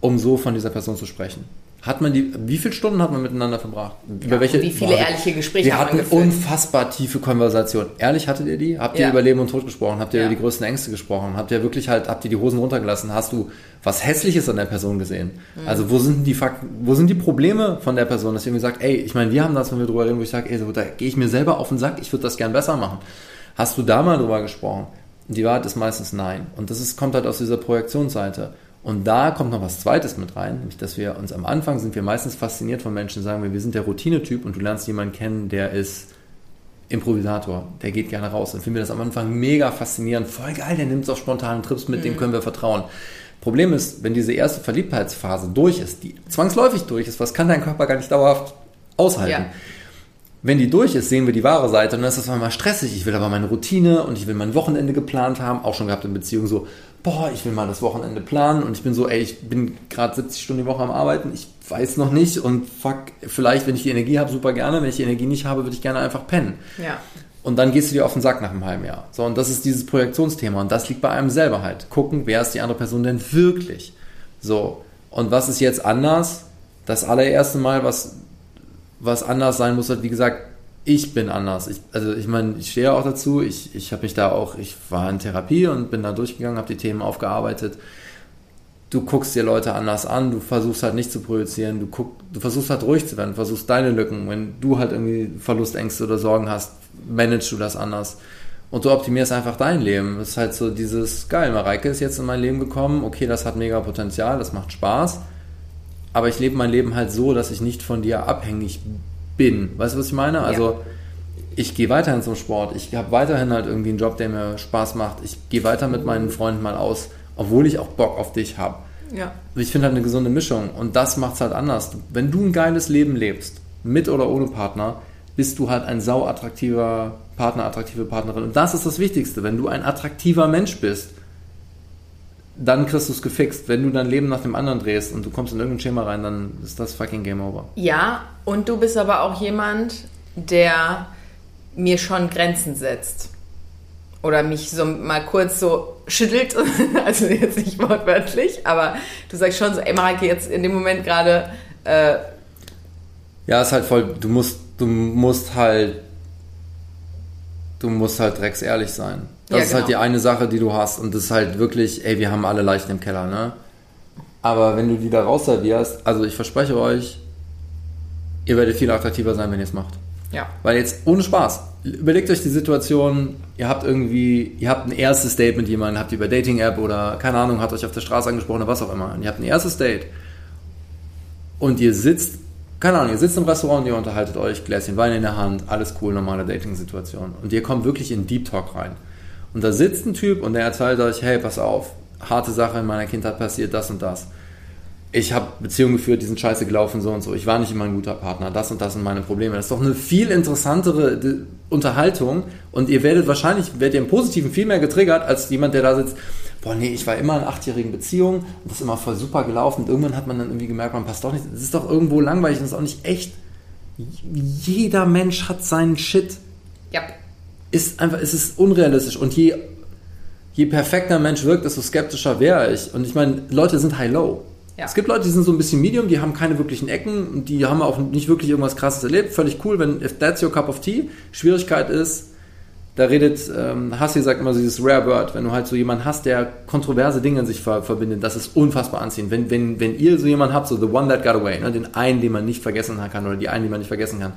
um so von dieser Person zu sprechen? Hat man die, wie viele Stunden hat man miteinander verbracht? Ja, über welche, wie viele boah, ehrliche Gespräche Wir hatten unfassbar tiefe Konversationen. Ehrlich hattet ihr die? Habt ihr ja. über Leben und Tod gesprochen? Habt ihr ja. über die größten Ängste gesprochen? Habt ihr wirklich halt, habt ihr die Hosen runtergelassen? Hast du was Hässliches an der Person gesehen? Mhm. Also wo sind die Fakten, wo sind die Probleme von der Person, dass ihr mir sagt, ey, ich meine, wir haben das, wenn wir drüber reden, wo ich sage, ey, so, da gehe ich mir selber auf den Sack, ich würde das gern besser machen. Hast du da mal drüber gesprochen? Die Wahrheit ist meistens nein. Und das ist, kommt halt aus dieser Projektionsseite. Und da kommt noch was Zweites mit rein, nämlich dass wir uns am Anfang sind wir meistens fasziniert von Menschen, sagen wir, wir sind der Routinetyp und du lernst jemanden kennen, der ist Improvisator, der geht gerne raus. Dann finden wir das am Anfang mega faszinierend, voll geil, der nimmt es auf spontanen Trips mit, mhm. dem können wir vertrauen. Problem ist, wenn diese erste Verliebtheitsphase durch ist, die zwangsläufig durch ist, was kann dein Körper gar nicht dauerhaft aushalten? Ja. Wenn die durch ist, sehen wir die wahre Seite und dann ist das mal stressig. Ich will aber meine Routine und ich will mein Wochenende geplant haben. Auch schon gehabt in Beziehungen so, boah, ich will mal das Wochenende planen und ich bin so, ey, ich bin gerade 70 Stunden die Woche am Arbeiten, ich weiß noch nicht und fuck, vielleicht, wenn ich die Energie habe, super gerne. Wenn ich die Energie nicht habe, würde ich gerne einfach pennen. Ja. Und dann gehst du dir auf den Sack nach einem halben Jahr. So, und das ist dieses Projektionsthema und das liegt bei einem selber halt. Gucken, wer ist die andere Person denn wirklich? So. Und was ist jetzt anders? Das allererste Mal, was was anders sein muss, halt, wie gesagt, ich bin anders. Ich, also ich meine, ich stehe auch dazu. Ich, ich habe mich da auch, ich war in Therapie und bin da durchgegangen, habe die Themen aufgearbeitet. Du guckst dir Leute anders an, du versuchst halt nicht zu projizieren, du, guck, du versuchst halt ruhig zu werden, versuchst deine Lücken. Wenn du halt irgendwie Verlustängste oder Sorgen hast, managst du das anders. Und du optimierst einfach dein Leben. Das ist halt so dieses, geil, Mareike ist jetzt in mein Leben gekommen, okay, das hat mega Potenzial, das macht Spaß aber ich lebe mein Leben halt so, dass ich nicht von dir abhängig bin. Weißt du, was ich meine? Also ja. ich gehe weiterhin zum Sport. Ich habe weiterhin halt irgendwie einen Job, der mir Spaß macht. Ich gehe weiter mit meinen Freunden mal aus, obwohl ich auch Bock auf dich habe. Ja. Ich finde halt eine gesunde Mischung und das macht es halt anders. Wenn du ein geiles Leben lebst, mit oder ohne Partner, bist du halt ein sau attraktiver Partner, attraktive Partnerin. Und das ist das Wichtigste. Wenn du ein attraktiver Mensch bist, dann kriegst du es gefixt. Wenn du dein Leben nach dem anderen drehst und du kommst in irgendein Schema rein, dann ist das fucking Game Over. Ja, und du bist aber auch jemand, der mir schon Grenzen setzt. Oder mich so mal kurz so schüttelt, also jetzt nicht wortwörtlich, aber du sagst schon so, ey Marike, jetzt in dem Moment gerade. Äh, ja, ist halt voll, du musst, du musst halt, du musst halt drecksehrlich sein. Das ja, ist halt genau. halt die eine Sache, die du hast. Und das ist halt wirklich, ey, wir haben alle Leichen im Keller, ne? Aber wenn du die da rausservierst, also ich verspreche euch, ihr werdet viel attraktiver sein, wenn ihr es macht. Ja. Weil jetzt, ohne Spaß, überlegt euch die Situation, ihr habt irgendwie, ihr habt ein erstes Date mit jemandem, habt ihr über Dating-App oder, keine Ahnung, hat euch auf der Straße angesprochen oder was auch immer. Und ihr habt ein erstes Date. Und ihr sitzt, keine Ahnung, ihr sitzt im Restaurant, ihr unterhaltet euch, Gläschen Wein in der Hand, alles cool, normale Dating-Situation. Und ihr kommt wirklich in Deep Talk rein. Und da sitzt ein Typ und der erzählt euch, hey, pass auf, harte Sache in meiner Kindheit passiert, das und das. Ich habe Beziehungen geführt, die sind scheiße gelaufen, so und so. Ich war nicht immer ein guter Partner, das und das sind meine Probleme. Das ist doch eine viel interessantere Unterhaltung und ihr werdet wahrscheinlich, werdet ihr im Positiven viel mehr getriggert, als jemand, der da sitzt, boah, nee, ich war immer in achtjährigen Beziehungen und das ist immer voll super gelaufen und irgendwann hat man dann irgendwie gemerkt, man passt doch nicht. Das ist doch irgendwo langweilig und ist auch nicht echt. Jeder Mensch hat seinen Shit. Ja ist einfach, es ist unrealistisch. Und je, je perfekter ein Mensch wirkt, desto skeptischer wäre ich. Und ich meine, Leute sind high-low. Ja. Es gibt Leute, die sind so ein bisschen medium, die haben keine wirklichen Ecken die haben auch nicht wirklich irgendwas krasses erlebt. Völlig cool, wenn if that's your cup of tea. Schwierigkeit ist, da redet, ähm, Hassi sagt immer so dieses Rare Bird, wenn du halt so jemanden hast, der kontroverse Dinge in sich ver verbindet, das ist unfassbar anziehend. Wenn, wenn, wenn ihr so jemanden habt, so the one that got away, ne, den einen, den man nicht vergessen kann oder die einen, die man nicht vergessen kann,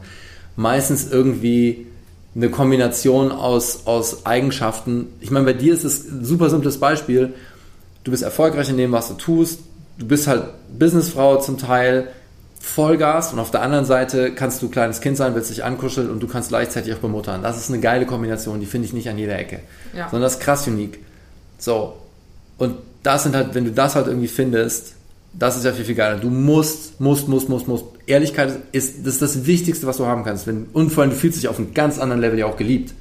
meistens irgendwie eine Kombination aus, aus Eigenschaften. Ich meine, bei dir ist es ein super simples Beispiel. Du bist erfolgreich in dem, was du tust. Du bist halt Businessfrau zum Teil, Vollgas und auf der anderen Seite kannst du kleines Kind sein, willst dich ankuscheln und du kannst gleichzeitig auch bemuttern. Das ist eine geile Kombination, die finde ich nicht an jeder Ecke. Ja. Sondern das ist krass unique. So. Und das sind halt, wenn du das halt irgendwie findest, das ist ja viel, viel geiler. Du musst, musst, musst, musst, musst. Ehrlichkeit ist das, ist das Wichtigste, was du haben kannst. Wenn, und vor allem, du fühlst dich auf einem ganz anderen Level ja auch geliebt.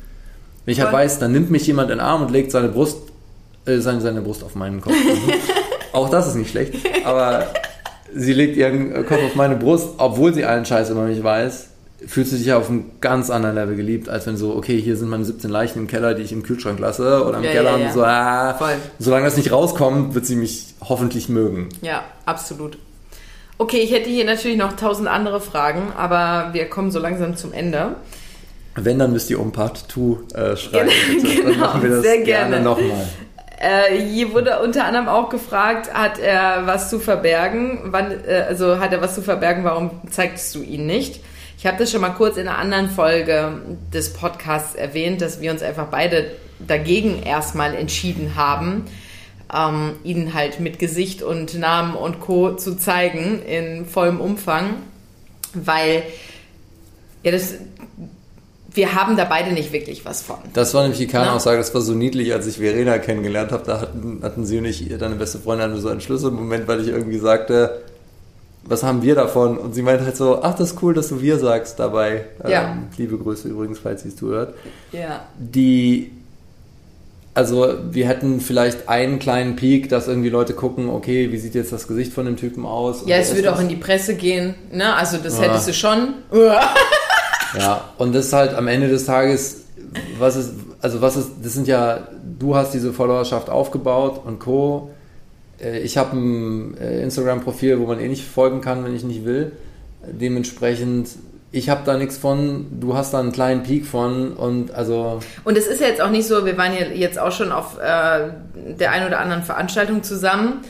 Wenn ich halt weiß, dann nimmt mich jemand in den Arm und legt seine Brust, äh, seine, seine Brust auf meinen Kopf. auch das ist nicht schlecht. Aber sie legt ihren Kopf auf meine Brust, obwohl sie allen Scheiß über mich weiß fühlst du dich ja auf einem ganz anderen Level geliebt, als wenn so, okay, hier sind meine 17 Leichen im Keller, die ich im Kühlschrank lasse oder im ja, Keller ja, ja. und so, ah, Voll. solange das nicht rauskommt, wird sie mich hoffentlich mögen. Ja, absolut. Okay, ich hätte hier natürlich noch tausend andere Fragen, aber wir kommen so langsam zum Ende. Wenn, dann müsst ihr um Part 2 äh, schreiben. Genau, Dann machen wir das sehr gerne, gerne. nochmal. Äh, hier wurde unter anderem auch gefragt, hat er was zu verbergen? Wann, äh, also hat er was zu verbergen, warum zeigst du ihn nicht? Ich habe das schon mal kurz in einer anderen Folge des Podcasts erwähnt, dass wir uns einfach beide dagegen erstmal entschieden haben, ähm, ihn halt mit Gesicht und Namen und Co. zu zeigen in vollem Umfang, weil ja das wir haben da beide nicht wirklich was von. Das war nämlich die Na? Kernaussage, das war so niedlich, als ich Verena kennengelernt habe. Da hatten, hatten sie und ich, deine beste Freundin, so einen Schlüsselmoment, weil ich irgendwie sagte, was haben wir davon? Und sie meinte halt so, ach, das ist cool, dass du wir sagst dabei. Ja. Ähm, liebe Grüße übrigens, falls sie es zuhört. Ja. Die, also wir hätten vielleicht einen kleinen Peak, dass irgendwie Leute gucken, okay, wie sieht jetzt das Gesicht von dem Typen aus? Ja, es würde auch in die Presse gehen, ne? Also das Ja. hättest du schon. Ja, und das ist halt am Ende des Tages, was ist, also was ist, das sind ja, du hast diese Followerschaft aufgebaut und Co. Äh, Ich habe ein äh, Instagram-Profil, wo man eh nicht folgen kann, wenn ich nicht will. Dementsprechend, ich habe da nichts von, du hast da einen kleinen Peak von und also, Und es ist ja jetzt auch nicht so, wir waren ja jetzt auch schon auf äh, der einen oder anderen Veranstaltung zusammen.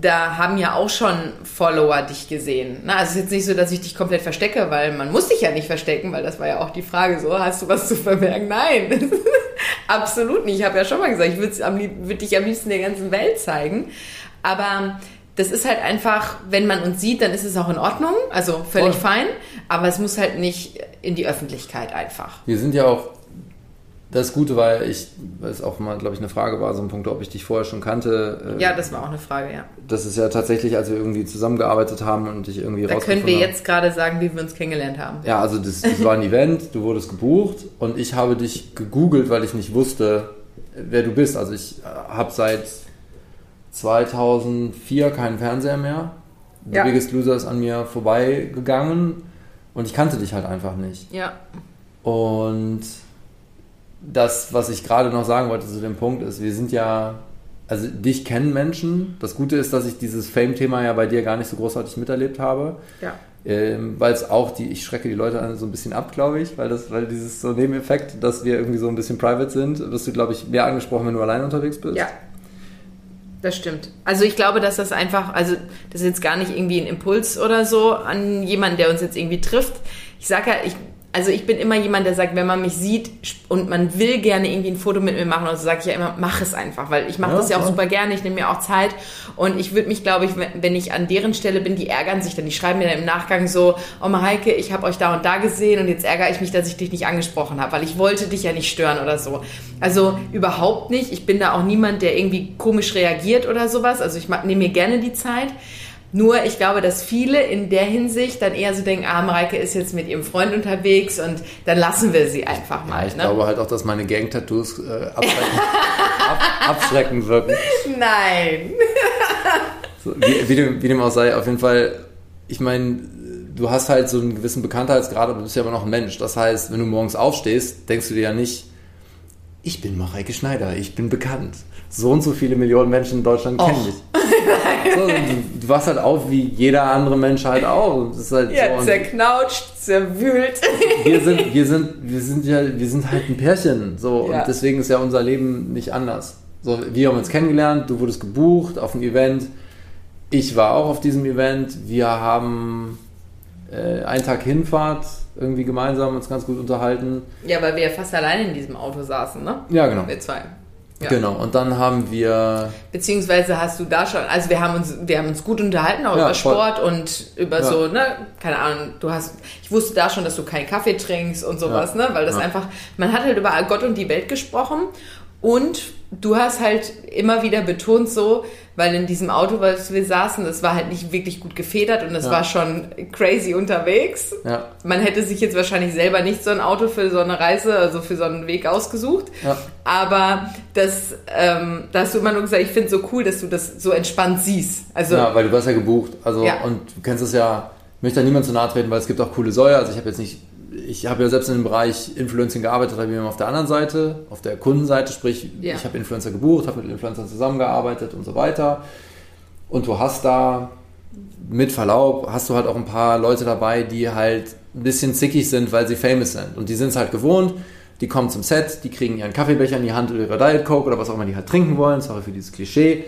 Da haben ja auch schon Follower dich gesehen. Na, also es ist jetzt nicht so, dass ich dich komplett verstecke, weil man muss dich ja nicht verstecken, weil das war ja auch die Frage so, hast du was zu verbergen? Nein, absolut nicht. Ich habe ja schon mal gesagt, ich würde würd dich am liebsten der ganzen Welt zeigen. Aber das ist halt einfach, wenn man uns sieht, dann ist es auch in Ordnung, also völlig Voll. fein. Aber es muss halt nicht in die Öffentlichkeit einfach. wir sind ja auch, das Gute war, ich, weil es auch mal, glaube ich, eine Frage war, so ein Punkt, ob ich dich vorher schon kannte. äh, Ja, das war auch eine Frage, ja. Das ist ja tatsächlich, als wir irgendwie zusammengearbeitet haben und ich irgendwie Da können wir jetzt gerade sagen, wie wir uns kennengelernt haben. Ja, also das, das war ein Event, du wurdest gebucht und ich habe dich gegoogelt, weil ich nicht wusste, wer du bist. Also ich äh, habe seit 2004 keinen Fernseher mehr. The Ja. Biggest Loser ist an mir vorbeigegangen und ich kannte dich halt einfach nicht. Ja. Und das, was ich gerade noch sagen wollte zu dem Punkt, ist, wir sind ja, also dich kennen Menschen. Das Gute ist, dass ich dieses Fame-Thema ja bei dir gar nicht so großartig miterlebt habe. Ja. Ähm, weil es auch die, ich schrecke die Leute so ein bisschen ab, glaube ich, weil das, weil dieses so Nebeneffekt, dass wir irgendwie so ein bisschen private sind, wirst du, glaube ich, mehr angesprochen, wenn du allein unterwegs bist. Ja. Das stimmt. Also ich glaube, dass das einfach, also das ist jetzt gar nicht irgendwie ein Impuls oder so an jemanden, der uns jetzt irgendwie trifft. Ich sage ja, ich, also ich bin immer jemand, der sagt, wenn man mich sieht und man will gerne irgendwie ein Foto mit mir machen, also sage ich ja immer, mach es einfach, weil ich mache Ja, das ja auch super gerne, ich nehme mir auch Zeit und ich würde mich, glaube ich, wenn ich an deren Stelle bin, die ärgern sich dann, die schreiben mir dann im Nachgang so, oh Mareike, ich habe euch da und da gesehen und jetzt ärgere ich mich, dass ich dich nicht angesprochen habe, weil ich wollte dich ja nicht stören oder so. Also überhaupt nicht, ich bin da auch niemand, der irgendwie komisch reagiert oder sowas, also ich nehme mir gerne die Zeit. Nur ich glaube, dass viele in der Hinsicht dann eher so denken, ah, Mareike ist jetzt mit ihrem Freund unterwegs und dann lassen wir sie einfach mal. Ja, ich ne? glaube halt auch, dass meine Gang-Tattoos äh, abschreckend, ab, abschreckend wirken. Nein. So, wie, wie, dem, wie dem auch sei, auf jeden Fall, ich meine, du hast halt so einen gewissen Bekanntheitsgrad, aber du bist ja immer noch ein Mensch. Das heißt, wenn du morgens aufstehst, denkst du dir ja nicht, ich bin Mareike Schneider, ich bin bekannt. So und so viele Millionen Menschen in Deutschland kennen Och. dich. So, du, du wachst halt auf wie jeder andere Mensch halt auch. Das ist halt Ja, so. Zerknautscht, zerwühlt. wir sind, wir sind, wir sind ja, wir sind halt ein Pärchen. So, Ja. und deswegen ist ja unser Leben nicht anders. So, wir haben uns kennengelernt, du wurdest gebucht auf ein Event. Ich war auch auf diesem Event. Wir haben äh, einen Tag Hinfahrt irgendwie gemeinsam uns ganz gut unterhalten. Ja, weil wir ja fast alleine in diesem Auto saßen, ne? Ja, genau. Wir zwei. Ja. Genau. Und dann haben wir, Beziehungsweise hast du da schon, also wir haben uns, wir haben uns gut unterhalten, auch Ja, über voll. Sport und über Ja. so, ne, keine Ahnung, du hast, ich wusste da schon, dass du keinen Kaffee trinkst und sowas, ne, weil das einfach, man hat halt über Gott und die Welt gesprochen und du hast halt immer wieder betont so, weil in diesem Auto, was wir saßen, das war halt nicht wirklich gut gefedert und das Ja. war schon crazy unterwegs. ja, Man hätte sich jetzt wahrscheinlich selber nicht so ein Auto für so eine Reise, also für so einen Weg ausgesucht. ja, Aber das, ähm, da hast du immer nur gesagt, ich finde es so cool, dass du das so entspannt siehst. Also, ja, weil du warst ja gebucht. Also, und du kennst es ja, ich möchte da niemand zu nahe treten, weil es gibt auch coole Säue. Also ich habe jetzt nicht, ich habe ja selbst in dem Bereich Influencing gearbeitet, habe ich auf der anderen Seite, auf der Kundenseite, sprich, Ja. ich habe Influencer gebucht, habe mit Influencern zusammengearbeitet und so weiter. Und du hast da mit Verlaub hast du halt auch ein paar Leute dabei, die halt ein bisschen zickig sind, weil sie famous sind. Und die sind es halt gewohnt, die kommen zum Set, die kriegen ihren Kaffeebecher in die Hand oder ihre Diet Coke oder was auch immer die halt trinken wollen, sorry für dieses Klischee.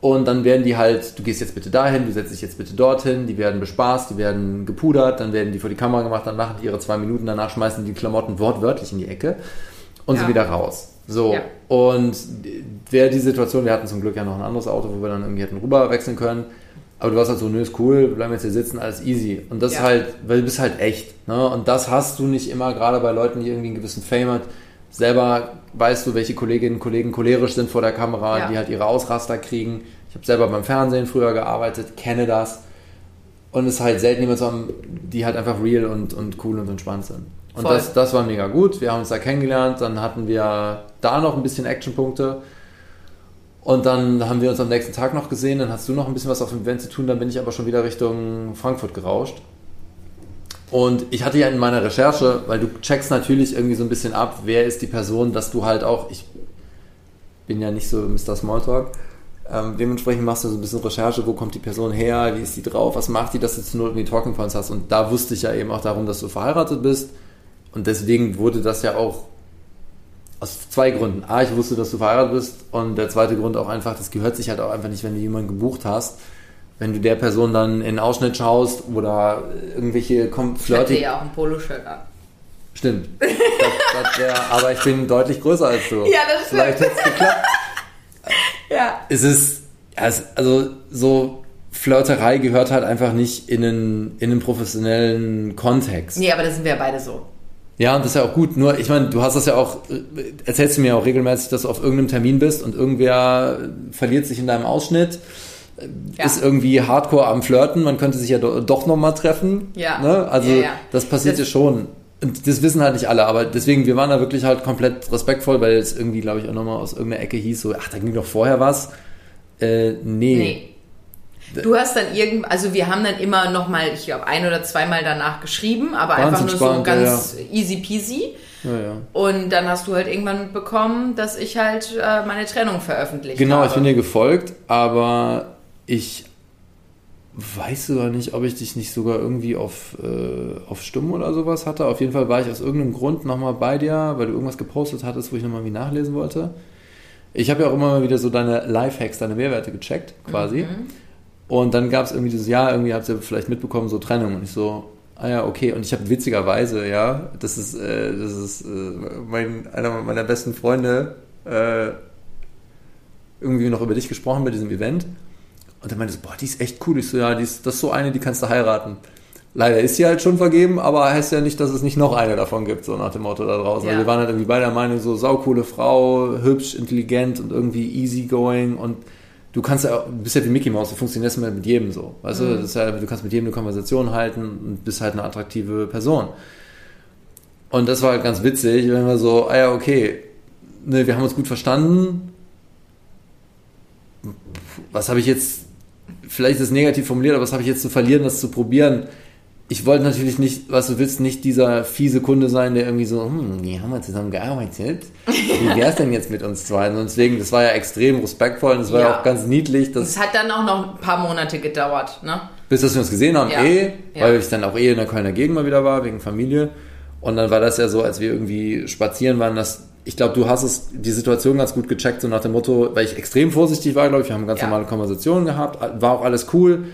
Und dann werden die halt, du gehst jetzt bitte dahin, du setzt dich jetzt bitte dorthin, die werden bespaßt, die werden gepudert, dann werden die vor die Kamera gemacht, dann machen die ihre zwei Minuten, danach schmeißen die Klamotten wortwörtlich in die Ecke und ja. sind wieder raus. So, ja. und wäre die Situation, wir hatten zum Glück ja noch ein anderes Auto, wo wir dann irgendwie hätten rüber wechseln können, aber du warst halt so, nö, ist cool, bleiben jetzt hier sitzen, alles easy. Und das ja. halt, weil du bist halt echt. Ne? Und das hast du nicht immer, gerade bei Leuten, die irgendwie einen gewissen Fame hat. Selber weißt du, welche Kolleginnen und Kollegen cholerisch sind vor der Kamera, ja. die halt ihre Ausraster kriegen. Ich habe selber beim Fernsehen früher gearbeitet, kenne das. Und es ist halt selten jemand zu haben, die halt einfach real und, und cool und entspannt sind. Und das, das war mega gut. Wir haben uns da kennengelernt. Dann hatten wir da noch ein bisschen Actionpunkte. Und dann haben wir uns am nächsten Tag noch gesehen, dann hast du noch ein bisschen was auf dem Event zu tun, dann bin ich aber schon wieder Richtung Frankfurt gerauscht. Und ich hatte ja in meiner Recherche, weil du checkst natürlich irgendwie so ein bisschen ab, wer ist die Person, dass du halt auch, ich bin ja nicht so Mr. Smalltalk, ähm, dementsprechend machst du so ein bisschen Recherche, wo kommt die Person her, wie ist die drauf, was macht die, dass du zu Not die Talking Points hast. Und da wusste ich ja eben auch darum, dass du verheiratet bist. Und deswegen wurde das ja auch aus zwei Gründen. A, ich wusste, dass du verheiratet bist und der zweite Grund auch einfach, das gehört sich halt auch einfach nicht, wenn du jemanden gebucht hast. Wenn du der Person dann in den Ausschnitt schaust oder irgendwelche flirty... Ich ja auch ein Poloshirt an. Stimmt. Das, das wär, aber ich bin deutlich größer als du. Ja, das stimmt. Vielleicht hätte es geklappt. ja. Es ist, also so Flirterei gehört halt einfach nicht in einen, in einen professionellen Kontext. Nee, aber da sind wir ja beide so. Ja, und das ist ja auch gut. Nur, ich meine, du hast das ja auch, erzählst du mir auch regelmäßig, dass du auf irgendeinem Termin bist und irgendwer verliert sich in deinem Ausschnitt, ja. ist irgendwie hardcore am Flirten, man könnte sich ja do, doch nochmal treffen. Ja. Ne? Also, ja, ja. das passiert das, ja schon. Und das wissen halt nicht alle, aber deswegen, wir waren da wirklich halt komplett respektvoll, weil es irgendwie, glaube ich, auch nochmal aus irgendeiner Ecke hieß, so, ach, da ging doch vorher was. Äh, nee. nee. Du hast dann irgend, also wir haben dann immer noch mal, ich glaube, ein oder zweimal danach geschrieben, aber einfach nur so ganz ja, easy peasy. Ja, ja. Und dann hast du halt irgendwann mitbekommen, dass ich halt äh, meine Trennung veröffentlicht genau, habe. Genau, ich bin dir gefolgt, aber ich weiß sogar nicht, ob ich dich nicht sogar irgendwie auf, äh, auf Stumm oder sowas hatte. Auf jeden Fall war ich aus irgendeinem Grund nochmal bei dir, weil du irgendwas gepostet hattest, wo ich nochmal wie nachlesen wollte. Ich habe ja auch immer mal wieder so deine Lifehacks, deine Mehrwerte gecheckt, quasi. Mhm. Und dann gab es irgendwie dieses Jahr, irgendwie habt ihr vielleicht mitbekommen, so Trennung. Und ich so, ah ja, okay. Und ich habe witzigerweise, ja, das ist, äh, das ist äh, mein, einer meiner besten Freunde äh, irgendwie noch über dich gesprochen bei diesem Event. Und er meinte so, boah, die ist echt cool. Ich so, ja, die ist, das ist so eine, die kannst du heiraten. Leider ist sie halt schon vergeben, aber heißt ja nicht, dass es nicht noch eine davon gibt, so nach dem Motto da draußen. Ja. Also wir waren halt irgendwie beide der Meinung, so saukoole Frau, hübsch, intelligent und irgendwie easygoing und du kannst ja, du bist ja wie Mickey Mouse, du funktionierst mit jedem so. Weißt mhm. du, ja, du kannst mit jedem eine Konversation halten und bist halt eine attraktive Person. Und das war halt ganz witzig, wenn wir so, ah ja, okay, ne, wir haben uns gut verstanden. Was habe ich jetzt, vielleicht ist es negativ formuliert, aber was habe ich jetzt zu verlieren, das zu probieren? ich wollte natürlich nicht, was du willst, nicht dieser fiese Kunde sein, der irgendwie so, hm, wie haben wir zusammen gearbeitet? Wie wäre es denn jetzt mit uns zwei? Und deswegen, das war ja extrem respektvoll und das war ja auch ganz niedlich. Es hat dann auch noch ein paar Monate gedauert, ne? Bis dass wir uns gesehen haben, ja. eh, ja. weil ich dann auch eh in der Kölner Gegend mal wieder war, wegen Familie. Und dann war das ja so, als wir irgendwie spazieren waren, dass ich glaube, du hast es die Situation ganz gut gecheckt, so nach dem Motto, weil ich extrem vorsichtig war, glaube ich, wir haben ganz ja. normale Konversationen gehabt, war auch alles cool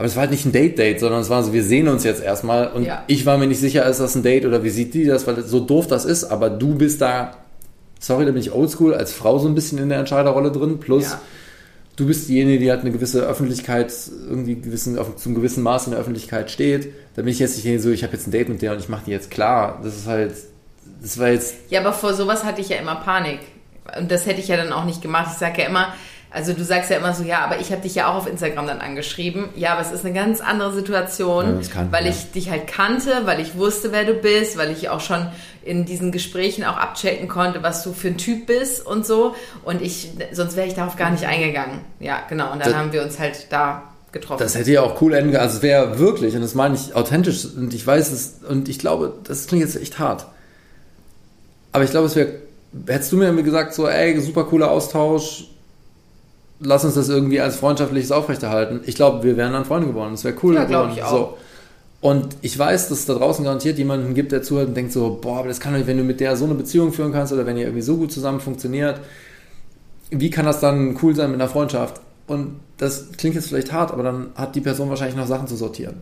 aber es war halt nicht ein Date-Date, sondern es war so, wir sehen uns jetzt erstmal. Und ja. ich war mir nicht sicher, ist das ein Date oder wie sieht die das, weil so doof das ist. Aber du bist da, sorry, da bin ich oldschool, als Frau so ein bisschen in der Entscheiderrolle drin. Plus, ja. du bist diejenige, die halt eine gewisse Öffentlichkeit, irgendwie gewissen, auf, zum gewissen Maß in der Öffentlichkeit steht. Da bin ich jetzt nicht so, ich habe jetzt ein Date mit der und ich mache die jetzt klar. Das ist halt, das war jetzt. Ja, aber vor sowas hatte ich ja immer Panik. Und das hätte ich ja dann auch nicht gemacht. Ich sage ja immer, also du sagst ja immer so, ja, aber ich habe dich ja auch auf Instagram dann angeschrieben. Ja, aber es ist eine ganz andere Situation, ja, kann, weil ja. ich dich halt kannte, weil ich wusste, wer du bist, weil ich auch schon in diesen Gesprächen auch abchecken konnte, was du für ein Typ bist und so. Und ich, sonst wäre ich darauf gar nicht eingegangen. Ja, genau. Und dann das, haben wir uns halt da getroffen. Das hätte ja auch cool enden Also es wäre wirklich, und das meine ich authentisch, und ich weiß es, und ich glaube, das klingt jetzt echt hart. Aber ich glaube, es wäre, hättest du mir gesagt, so, ey, super cooler Austausch, lass uns das irgendwie als freundschaftliches aufrechterhalten. Ich glaube, wir wären dann Freunde geworden. Das wäre cool Ja, geworden. ich auch. So. Und ich weiß, dass es da draußen garantiert jemanden gibt, der zuhört und denkt so, boah, aber das kann doch, wenn du mit der so eine Beziehung führen kannst oder wenn ihr irgendwie so gut zusammen funktioniert, wie kann das dann cool sein mit einer Freundschaft? Und das klingt jetzt vielleicht hart, aber dann hat die Person wahrscheinlich noch Sachen zu sortieren.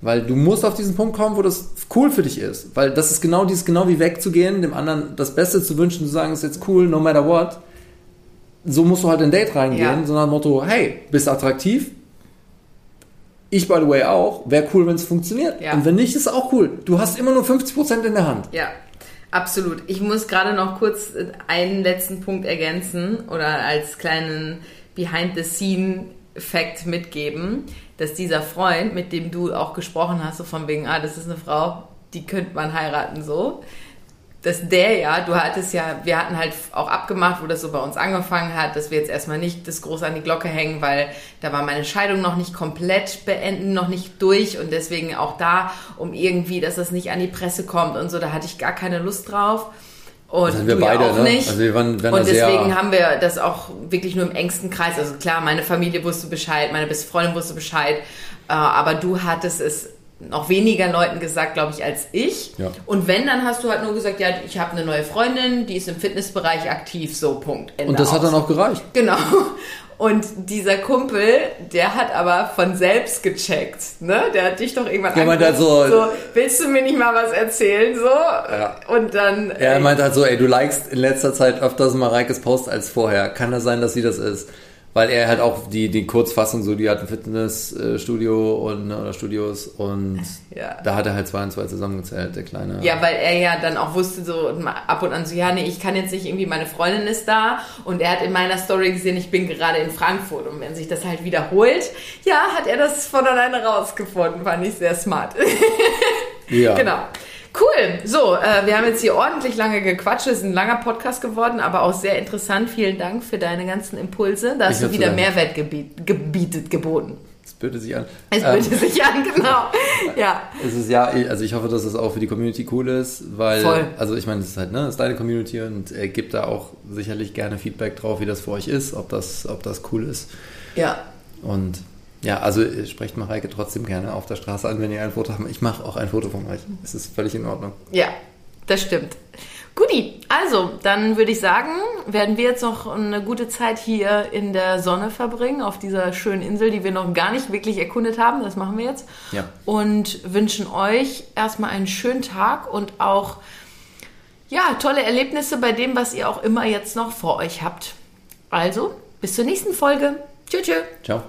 Weil du musst auf diesen Punkt kommen, wo das cool für dich ist. Weil das ist genau dieses, genau wie wegzugehen, dem anderen das Beste zu wünschen, zu sagen, ist jetzt cool, no matter what. So musst du halt in ein Date reingehen, Ja. sondern Motto, hey, bist attraktiv? Ich, by the way, auch. Wäre cool, wenn es funktioniert. Ja. Und wenn nicht, ist auch cool. Du hast immer nur 50% in der Hand. Ja, absolut. Ich muss gerade noch kurz äh, einen letzten Punkt ergänzen oder als kleinen Behind-the-Scene-Fact mitgeben, dass dieser Freund, mit dem du auch gesprochen hast, so von wegen, ah, das ist eine Frau, die könnte man heiraten, so. Dass der ja, du hattest ja, wir hatten halt auch abgemacht, wo das so bei uns angefangen hat, dass wir jetzt erstmal nicht das groß an die Glocke hängen, weil da war meine Scheidung noch nicht komplett beenden, noch nicht durch und deswegen auch da, um irgendwie, dass das nicht an die Presse kommt und so, da hatte ich gar keine Lust drauf. Und Das sind wir beide, auch ne? nicht. Also wir waren- waren und deswegen haben wir das auch wirklich nur im engsten Kreis. Also klar, meine Familie wusste Bescheid, meine beste Freundin wusste Bescheid, äh, aber du hattest es noch weniger Leuten gesagt, glaube ich, als ich. Ja. Und wenn, dann hast du halt nur gesagt, ja, ich habe eine neue Freundin, die ist im Fitnessbereich aktiv, so Punkt. Ende Und das hat aus. dann auch gereicht. Genau. Und dieser Kumpel, der hat aber von selbst gecheckt, ne? Der hat dich doch irgendwann Der meinte halt so- willst du mir nicht mal was erzählen, so? Ja. Und dann... Er äh, meinte halt so, ey, du likest in letzter Zeit öfters Mareikes Post als vorher. Kann das sein, dass sie das ist? Weil er halt auch die, die Kurzfassung so, die hat ein Fitnessstudio und oder Studios und Ja. da hat er halt zwei und zwei zusammengezählt, der kleine. Ja, weil er ja dann auch wusste, so ab und an so, ja, nee, ich kann jetzt nicht irgendwie, meine Freundin ist da und er hat in meiner Story gesehen, ich bin gerade in Frankfurt und wenn sich das halt wiederholt, ja, hat er das von alleine rausgefunden, fand ich sehr smart. ja. genau. Cool. So, äh, wir haben jetzt hier ordentlich lange gequatscht. Es ist ein langer Podcast geworden, aber auch sehr interessant. Vielen Dank für deine ganzen Impulse. Da Ich hast du hab zu wieder. Mehrwert gebiet, gebietet, geboten. Das böte sich an. Es Ähm, bietet sich an, genau. Ja. Es ist ja, also ich hoffe, dass es auch für die Community cool ist, weil, Voll. also ich meine, es ist halt, ne, es ist deine Community und er gibt da auch sicherlich gerne Feedback drauf, wie das für euch ist, ob das, ob das cool ist. Ja. Und ja, also äh, sprecht Mareike trotzdem gerne auf der Straße an, wenn ihr ein Foto habt. Ich mache auch ein Foto von euch. Es ist völlig in Ordnung. Ja, das stimmt. Guti, also dann würde ich sagen, werden wir jetzt noch eine gute Zeit hier in der Sonne verbringen, auf dieser schönen Insel, die wir noch gar nicht wirklich erkundet haben. Das machen wir jetzt. Ja. Und wünschen euch erstmal einen schönen Tag und auch ja, tolle Erlebnisse bei dem, was ihr auch immer jetzt noch vor euch habt. Also, bis zur nächsten Folge. Tschüss. tschüss. Ciao.